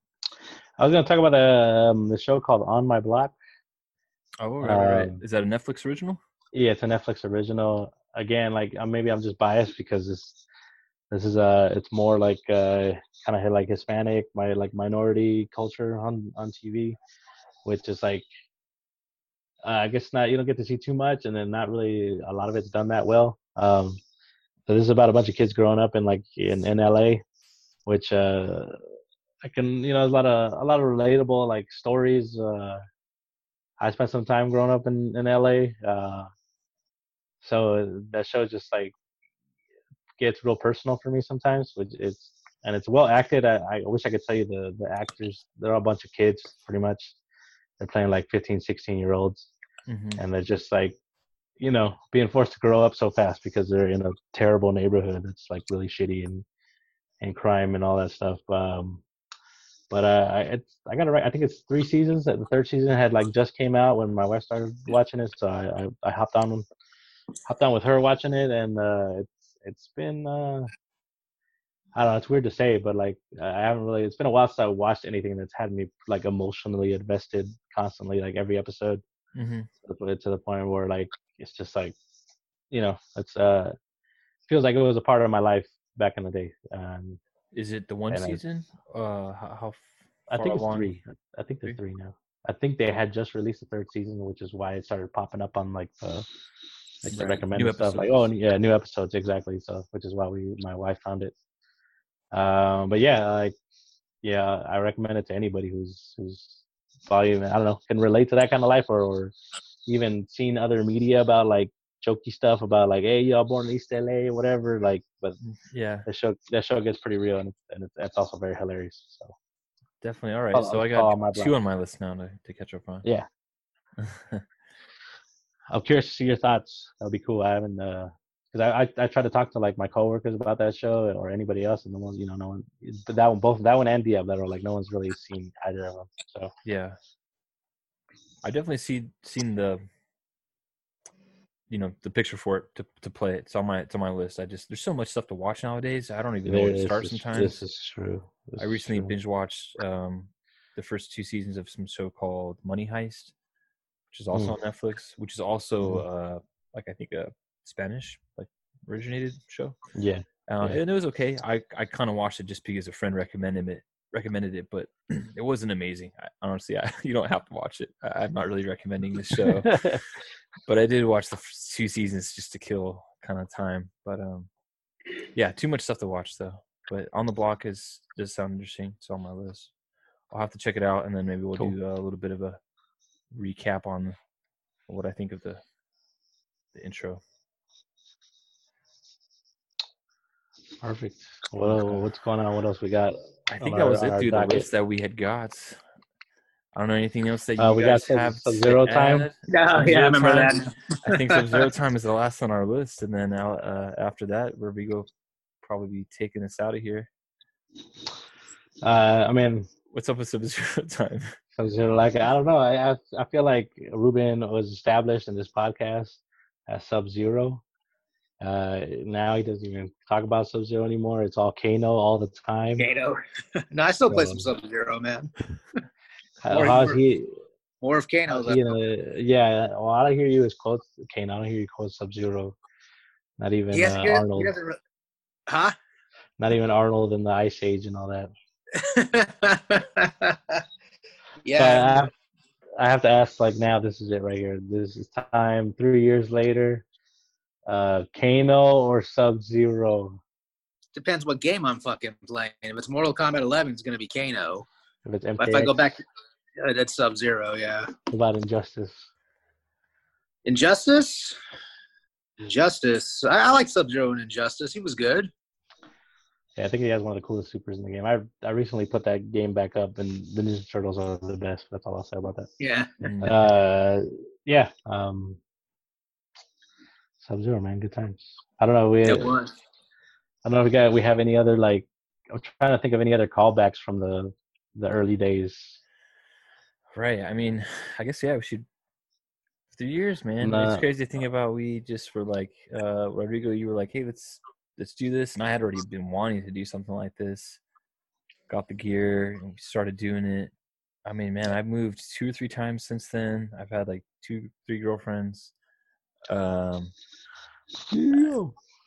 I was going to talk about the, um, the show called On My Block. Oh, right, right, right. Um, Is that a Netflix original? Yeah, it's a Netflix original. Again, like uh, maybe I'm just biased because this this is uh it's more like uh kind of like Hispanic, my like minority culture on on TV, which is like uh, I guess not you don't get to see too much, and then not really a lot of it's done that well. Um, so this is about a bunch of kids growing up in like in in LA, which uh I can you know there's a lot of a lot of relatable like stories. Uh, I spent some time growing up in in LA. Uh, so that show just like gets real personal for me sometimes which it's and it's well acted I, I wish i could tell you the the actors they're all a bunch of kids pretty much they're playing like 15 16 year olds Mm-hmm. and they're just like you know being forced to grow up so fast because they're in a terrible neighborhood that's like really shitty and and crime and all that stuff um but uh I, it's i got it right i think it's three seasons the third season had like just came out when my wife started watching it so i i, I hopped on hopped on with her watching it and uh it's it's been uh I don't know. It's weird to say, but like I haven't really. It's been a while since I watched anything that's had me like emotionally invested constantly, like every episode Mm-hmm. to the, to the point where like it's just like you know it's uh feels like it was a part of my life back in the day um Is it the one And I- season? Uh, how, how i think it's along? three i think there's Three? now i think they had just released the third season which is why it started popping up on like the like the recommended New stuff like oh yeah new episodes exactly so which is why we my wife found it um but yeah like yeah i recommend it to anybody who's who's probably i don't know can relate to that kind of life or, or even seen other media about like jokey stuff about like hey y'all born in east la whatever like but Yeah, the show that show gets pretty real and it's, and it's, it's also very hilarious so definitely. All right, I'll- so I got two on my list now to, to catch up on. Yeah. i'm curious to see your thoughts that would be cool i haven't uh because I, I I try to talk to like my coworkers about that show or anybody else, and no one, you know, no one. But that one, both that one and the other, are like no one's really seen either of them. So yeah, I definitely see seen the you know the picture for it to, to play it. It's on my it's on my list. I just there's so much stuff to watch nowadays. I don't even know where to start is- sometimes. This is true. This I recently binge watched um, the first two seasons of some show called Money Heist, which is also Mm. on Netflix, which is also Mm-hmm. uh, like I think a Spanish like originated show. Yeah. Uh, Yeah. And it was okay. I, I kind of watched it just because a friend recommended it. Recommended it, but it wasn't amazing. I, honestly, I, you don't have to watch it. I, I'm not really recommending this show, but I did watch the two seasons just to kill kind of time. But um, yeah, too much stuff to watch though. But on the block is does sound interesting. It's on my list. I'll have to check it out, and then maybe we'll Cool. do a little bit of a recap on what I think of the the intro. Perfect. Well, what's going on? What else we got? I think that our- was on it our through the list that we had got. I don't know anything else that you Uh, we got guys Sub- have. to Sub-Zero time? add. Yeah, yeah, I Sub-Zero remember that. I think Sub Zero Time is the last on our list, and then uh, uh, after that, where we go, probably be taking us out of here. Uh, I mean, What's up with Sub Zero Time? Sub-Zero, like I don't know. I, I I feel like Ruben was established in this podcast as Sub Zero. Uh, now he doesn't even talk about Sub Zero anymore. It's all Kano all the time. Kano. no, I still play some Sub Zero, man. Or how's he? More of Kano's. You know, yeah. Well, I don't hear you as quote Kano. I don't hear you quote Sub Zero. Not even he, has, uh, he, Arnold. he. Re- huh? Not even Arnold in the Ice Age and all that. yeah. So I, have, I have to ask, like, now this is it right here. This is time three years later. Uh, Kano or Sub Zero? Depends what game I'm fucking playing. If it's Mortal Kombat 11, it's gonna be Kano. If it's But if I go back, uh, that's Sub Zero. Yeah. what about Injustice? Injustice. Injustice. I, I like Sub Zero and Injustice. He was good. Yeah, I think he has one of the coolest supers in the game. I I recently put that game back up, and the Ninja Turtles are the best. That's all I'll say about that. Yeah. Mm. Uh, yeah. Um, Sub Zero, man, good times. I don't know. We It was. I don't know if we got we have any other like. I'm trying to think of any other callbacks from the the early days. Right. I mean, I guess yeah, we should. Three years, man. Nah. It's crazy to think about. We just were like, uh, Rodrigo, you were like, hey, let's let's do this, and I had already been wanting to do something like this. Got the gear and we started doing it. I mean, man, I've moved two or three times since then. I've had like two, three girlfriends. Um,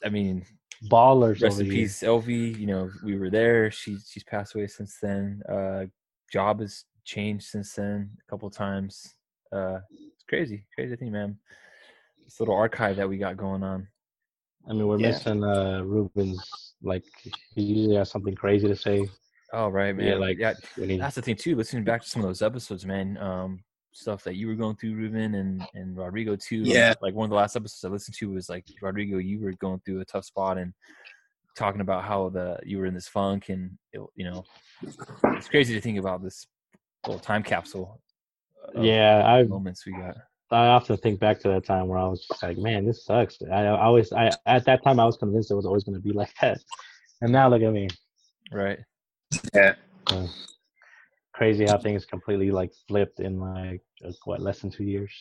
I mean, Ballers rest over in here. peace, Elvie. You know, we were there. She she's passed away since then. Uh, job has changed since then a couple times. Uh, it's crazy, crazy thing, man. This little archive that we got going on. I mean, we're Yeah. missing uh Ruben's. Like he usually has something crazy to say. Oh right, man. Yeah, like yeah, when he, that's the thing too. Listening back to some of those episodes, man. Um, stuff that you were going through, Ruben, and and Rodrigo too. Yeah. Like one of the last episodes I listened to was like Rodrigo, you were going through a tough spot and talking about how the you were in this funk and it, you know it's crazy to think about this little time capsule. yeah, I moments we got. I often think back to that time where I was just like, man, this sucks. I, I always, I at that time I was convinced it was always going to be like that, and now look at me. Right. Yeah. So, crazy how things completely like flipped in like uh, what less than two years.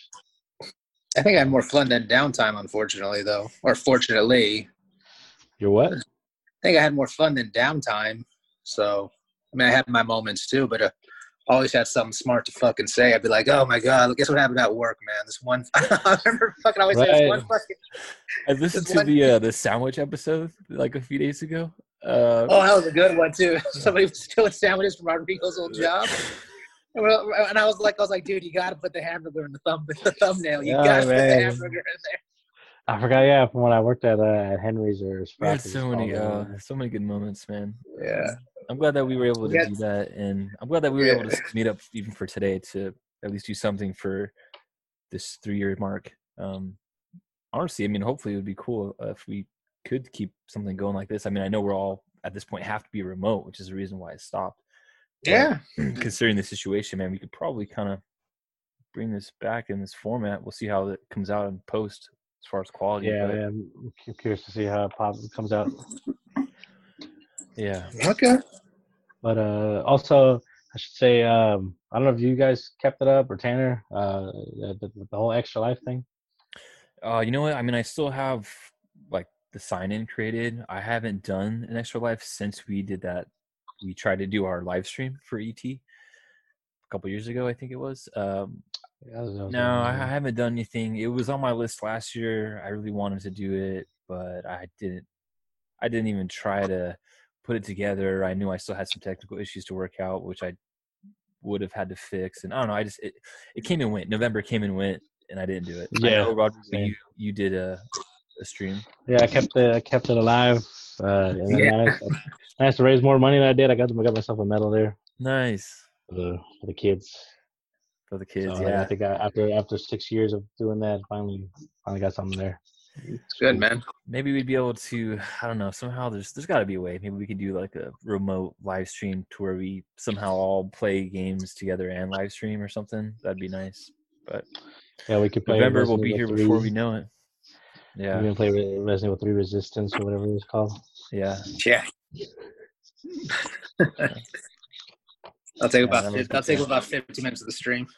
I think I had more fun than downtime, unfortunately, though, or fortunately. You're what? I think I had more fun than downtime. So, I mean, I had my moments too, but uh, always had something smart to fucking say. I'd be like, "Oh my god, guess what happened at work, man? This one." I remember fucking always saying this one fucking. I listened This to one- the uh, the sandwich episode like a few days ago. Uh, Oh, that was a good one too. Somebody was stealing sandwiches from Rodrigo's old job. And I was like, I was like, dude, you got to put the hamburger in the thumb, the thumbnail. You Yeah, got to put the hamburger in there. I forgot. Yeah, from when I worked at uh, at Henry's or we had so many uh, so many good moments, man. Yeah. I'm glad that we were able to Yeah. do that, and I'm glad that we were Yeah. able to meet up even for today to at least do something for this three year mark. Um, honestly, I mean, hopefully it would be cool if we could keep something going like this. I mean, I know we're all at this point have to be remote, which is the reason why it stopped. But Yeah. considering the situation, man, we could probably kind of bring this back in this format. We'll see how it comes out in post as far as quality. Yeah, but yeah, I'm curious to see how it pop comes out. yeah. Okay. But uh, also, I should say, um, I don't know if you guys kept it up or Tanner, uh, the, the, the whole extra life thing. Uh, you know what? I mean, I still have like the sign in created. I haven't done an extra life since we did that. We tried to do our live stream for ET a couple years ago, I think it was. Um, Yeah, was- no, I, I haven't done anything. It was on my list last year. I really wanted to do it, but I didn't. I didn't even try to put it together. I knew I still had some technical issues to work out, which I would have had to fix. And I don't know. I just it, it came and went. November came and went, and I didn't do it. Yeah, Roger, you you did a a stream. Yeah, I kept it. I kept it alive. Uh, and Yeah. I, managed, I managed to raise more money than I did. I got I got myself a medal there Nice for the for the kids. for the kids. So I- yeah, I think I, after after six years of doing that, finally finally got something there. It's good, man. Maybe we'd be able to. I don't know. Somehow there's there's got to be a way. Maybe we could do like a remote live stream to where we somehow all play games together and live stream or something. That'd be nice. But Yeah, we could play. November will be here before we know it. We You can play Re- Resident Evil 3 Resistance or whatever it's called. yeah. Yeah. I'll take Yeah, about that was 50, I'll take about fifty minutes of the stream.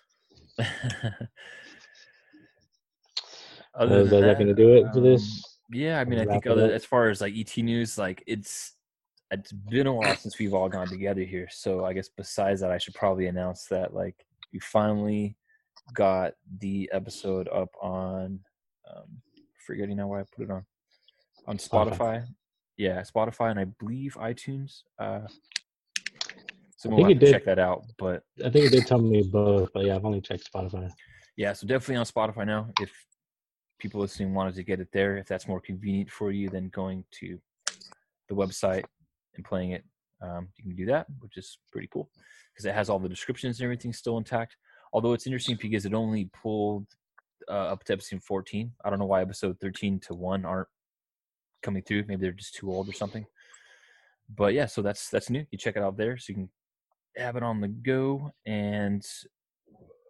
Uh, is that going to do it for um, this? Yeah, I mean, I think other as far as like ET news, like it's it's been a while since we've all gone together here. So I guess besides that, I should probably announce that like we finally got the episode up on um forgetting now why I put it on on Spotify. Yeah, Spotify and I believe iTunes. Uh so we'll have to did. check that out. But I think it did tell me both, but yeah, I've only checked Spotify. yeah, so definitely on Spotify now. If people listening wanted to get it there, if that's more convenient for you than going to the website and playing it, um, you can do that, which is pretty cool because it has all the descriptions and everything still intact. Although it's interesting because it only pulled uh, up to episode 14. I don't know why episode 13 to 1 aren't coming through. Maybe they're just too old or something. But yeah, so that's that's new. You check it out there, so you can have it on the go. And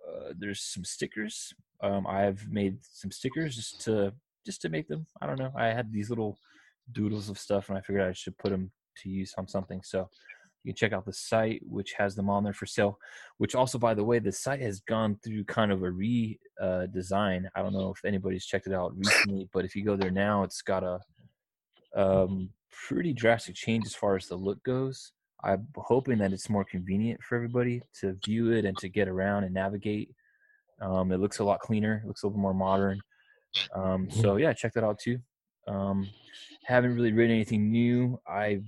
uh, there's some stickers. Um, I've made some stickers just to just to make them. I don't know. I had these little doodles of stuff, and I figured I should put them to use on something. So you can check out the site, which has them on there for sale. Which also, by the way, the site has gone through kind of a re uh, design. I don't know if anybody's checked it out recently, but if you go there now, it's got a um, pretty drastic change as far as the look goes. I'm hoping that it's more convenient for everybody to view it and to get around and navigate. Um, it looks a lot cleaner. It looks a little more modern. Um, so yeah, check that out too. Um, haven't really written anything new. I've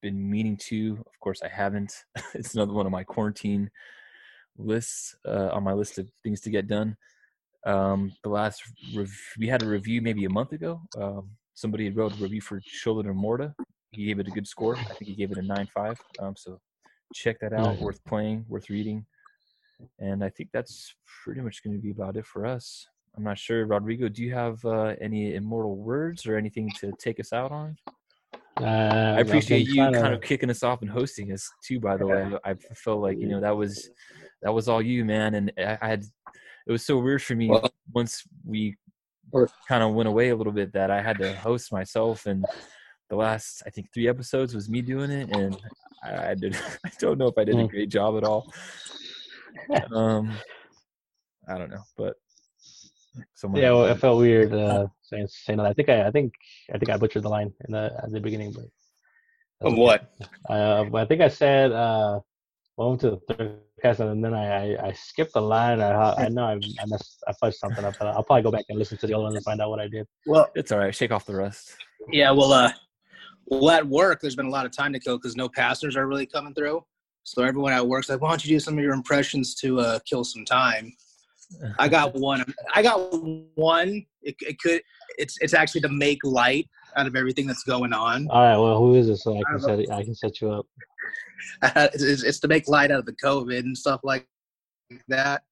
been meaning to. Of course, I haven't. it's another one of my quarantine lists uh, on my list of things to get done. Um, the last rev- we had a review maybe a month ago. Um, somebody had wrote a review for Children of Morta. He gave it a good score. I think he gave it a nine five. Um, so check that out. Worth playing, worth reading. And I think that's pretty much going to be about it for us. I'm not sure, Rodrigo. Do you have uh, any immortal words or anything to take us out on? Uh, I appreciate you kind of kicking us off and hosting us too. By the way, I felt like you know that was that was all you, man. And I, I had it was so weird for me Well- once we Or- kind of went away a little bit that I had to host myself and the last I think three episodes was me doing it and I, I did I don't know if I did a Mm. great job at all. Um, I don't know, but someone Yeah, well, it felt weird uh, saying saying that. I think I, I think I think I butchered the line in the at the beginning, but Of what? Uh, but I think I said uh, welcome to the third cast, and then I, I, I skipped the line. I I know I I messed I fudged something up. But I'll probably go back and listen to the old one and find out what I did. Well, it's all right. Shake off the rust. yeah. Well, uh, well, at work, there's been a lot of time to kill because no passengers are really coming through. So everyone at work's like, "Why don't you do some of your impressions to uh, kill some time?" I got one. I got one. It, it could. It's it's actually to make light out of everything that's going on. All right, well, who is it? So I I can don't set it, I can set you up. it's, it's- it's to make light out of the COVID and stuff like that.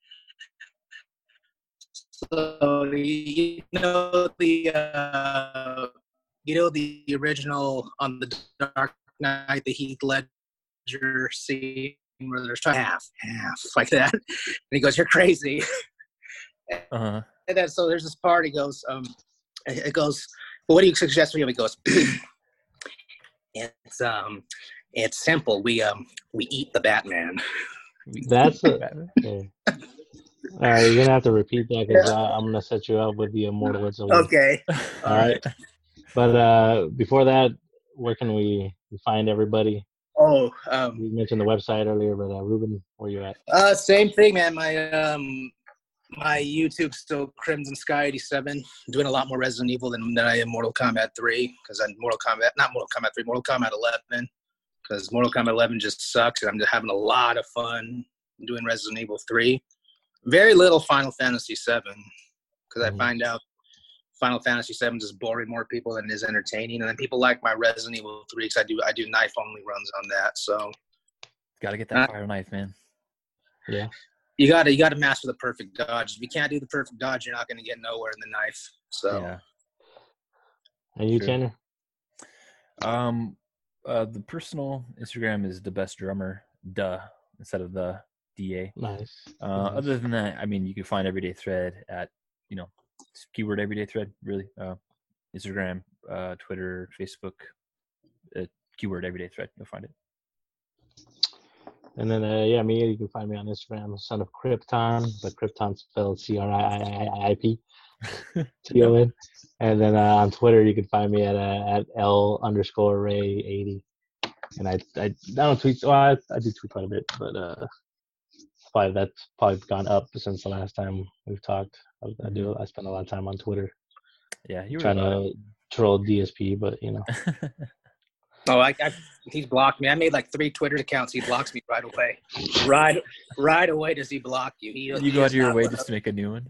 So you know the uh, you know the original on the Dark Knight, the Heath Ledger scene where there's half, half like that, and he goes, "You're crazy." Uh-huh. And then so there's this part. He goes, um, it goes, well, what do you suggest for him? He goes, it's um, it's simple. We um, we eat the Batman. That's a, yeah. All right, you're gonna have to repeat that because I'm gonna set you up with the immortal Okay. All right. But uh, before that, where can we find everybody? Oh, um, You mentioned the website earlier, but uh, Ruben, where you at? uh, same thing, man. My um, my YouTube still Crimson Sky 87. doing a lot more Resident Evil than, than I am Mortal Kombat 3 because I'm Mortal Kombat, not Mortal Kombat 3, Mortal Kombat 11 because Mortal Kombat 11 just sucks and I'm just having a lot of fun doing Resident Evil 3. Very little Final Fantasy 7 because Mhm. I find out Final Fantasy 7 is just boring more people than it is entertaining, and then people like my Resident Evil 3 because I do I do knife only runs on that. So Got to get that fire knife, man. Yeah. You got to you got to master the perfect dodge. If you can't do the perfect dodge, you're not going to get nowhere in the knife. So Yeah. And you, True. Tanner? Um, uh, the personal Instagram is the best drummer, duh, instead of the da. Nice. Uh, nice. other than that, I mean, you can find everyday thread at you know just keyword everyday thread really. Uh, Instagram, uh, Twitter, Facebook, uh, keyword everyday thread. You'll find it. And then, uh, yeah, me, you can find me on Instagram, son of Krypton, but Krypton spelled C R I I I P T O N. And then uh, on Twitter, you can find me at uh, at L underscore Ray 80. And I, I, I don't tweet, well, I, I do tweet quite a bit, but uh, probably that's probably gone up since the last time we've talked. I, I do, I spend a lot of time on Twitter Yeah, you were trying uh, to troll DSP, but you know, Oh, I, I he's blocked me. I made like three Twitter accounts. He blocks me right away. Right, right away does he block you? He, you he go out of your way just of- to make a new one.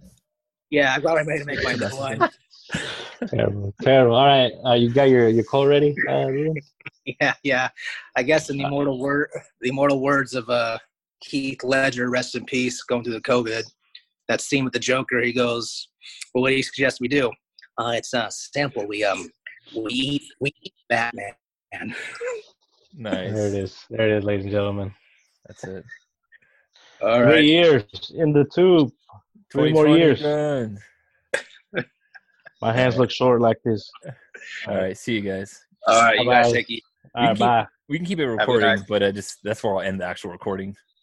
Yeah, I got my way to make my new one. terrible, terrible. All right, uh, you got your your call ready? Uh, Yeah, yeah. I guess in the immortal word, the immortal words of uh, Heath Ledger, rest in peace, going through the COVID. That scene with the Joker, he goes, "Well, what do you suggest we do?" Uh, it's a sample. We um, we eat, we eat Batman. Nice. There it is. There it is, ladies and gentlemen. That's it. All Three years in the tube. Three more years. My hands look short like this. All right, see you guys. All right. You guys Bye-bye. take it. All right, keep- bye. We can keep it recording, but I just that's where I'll end the actual recording.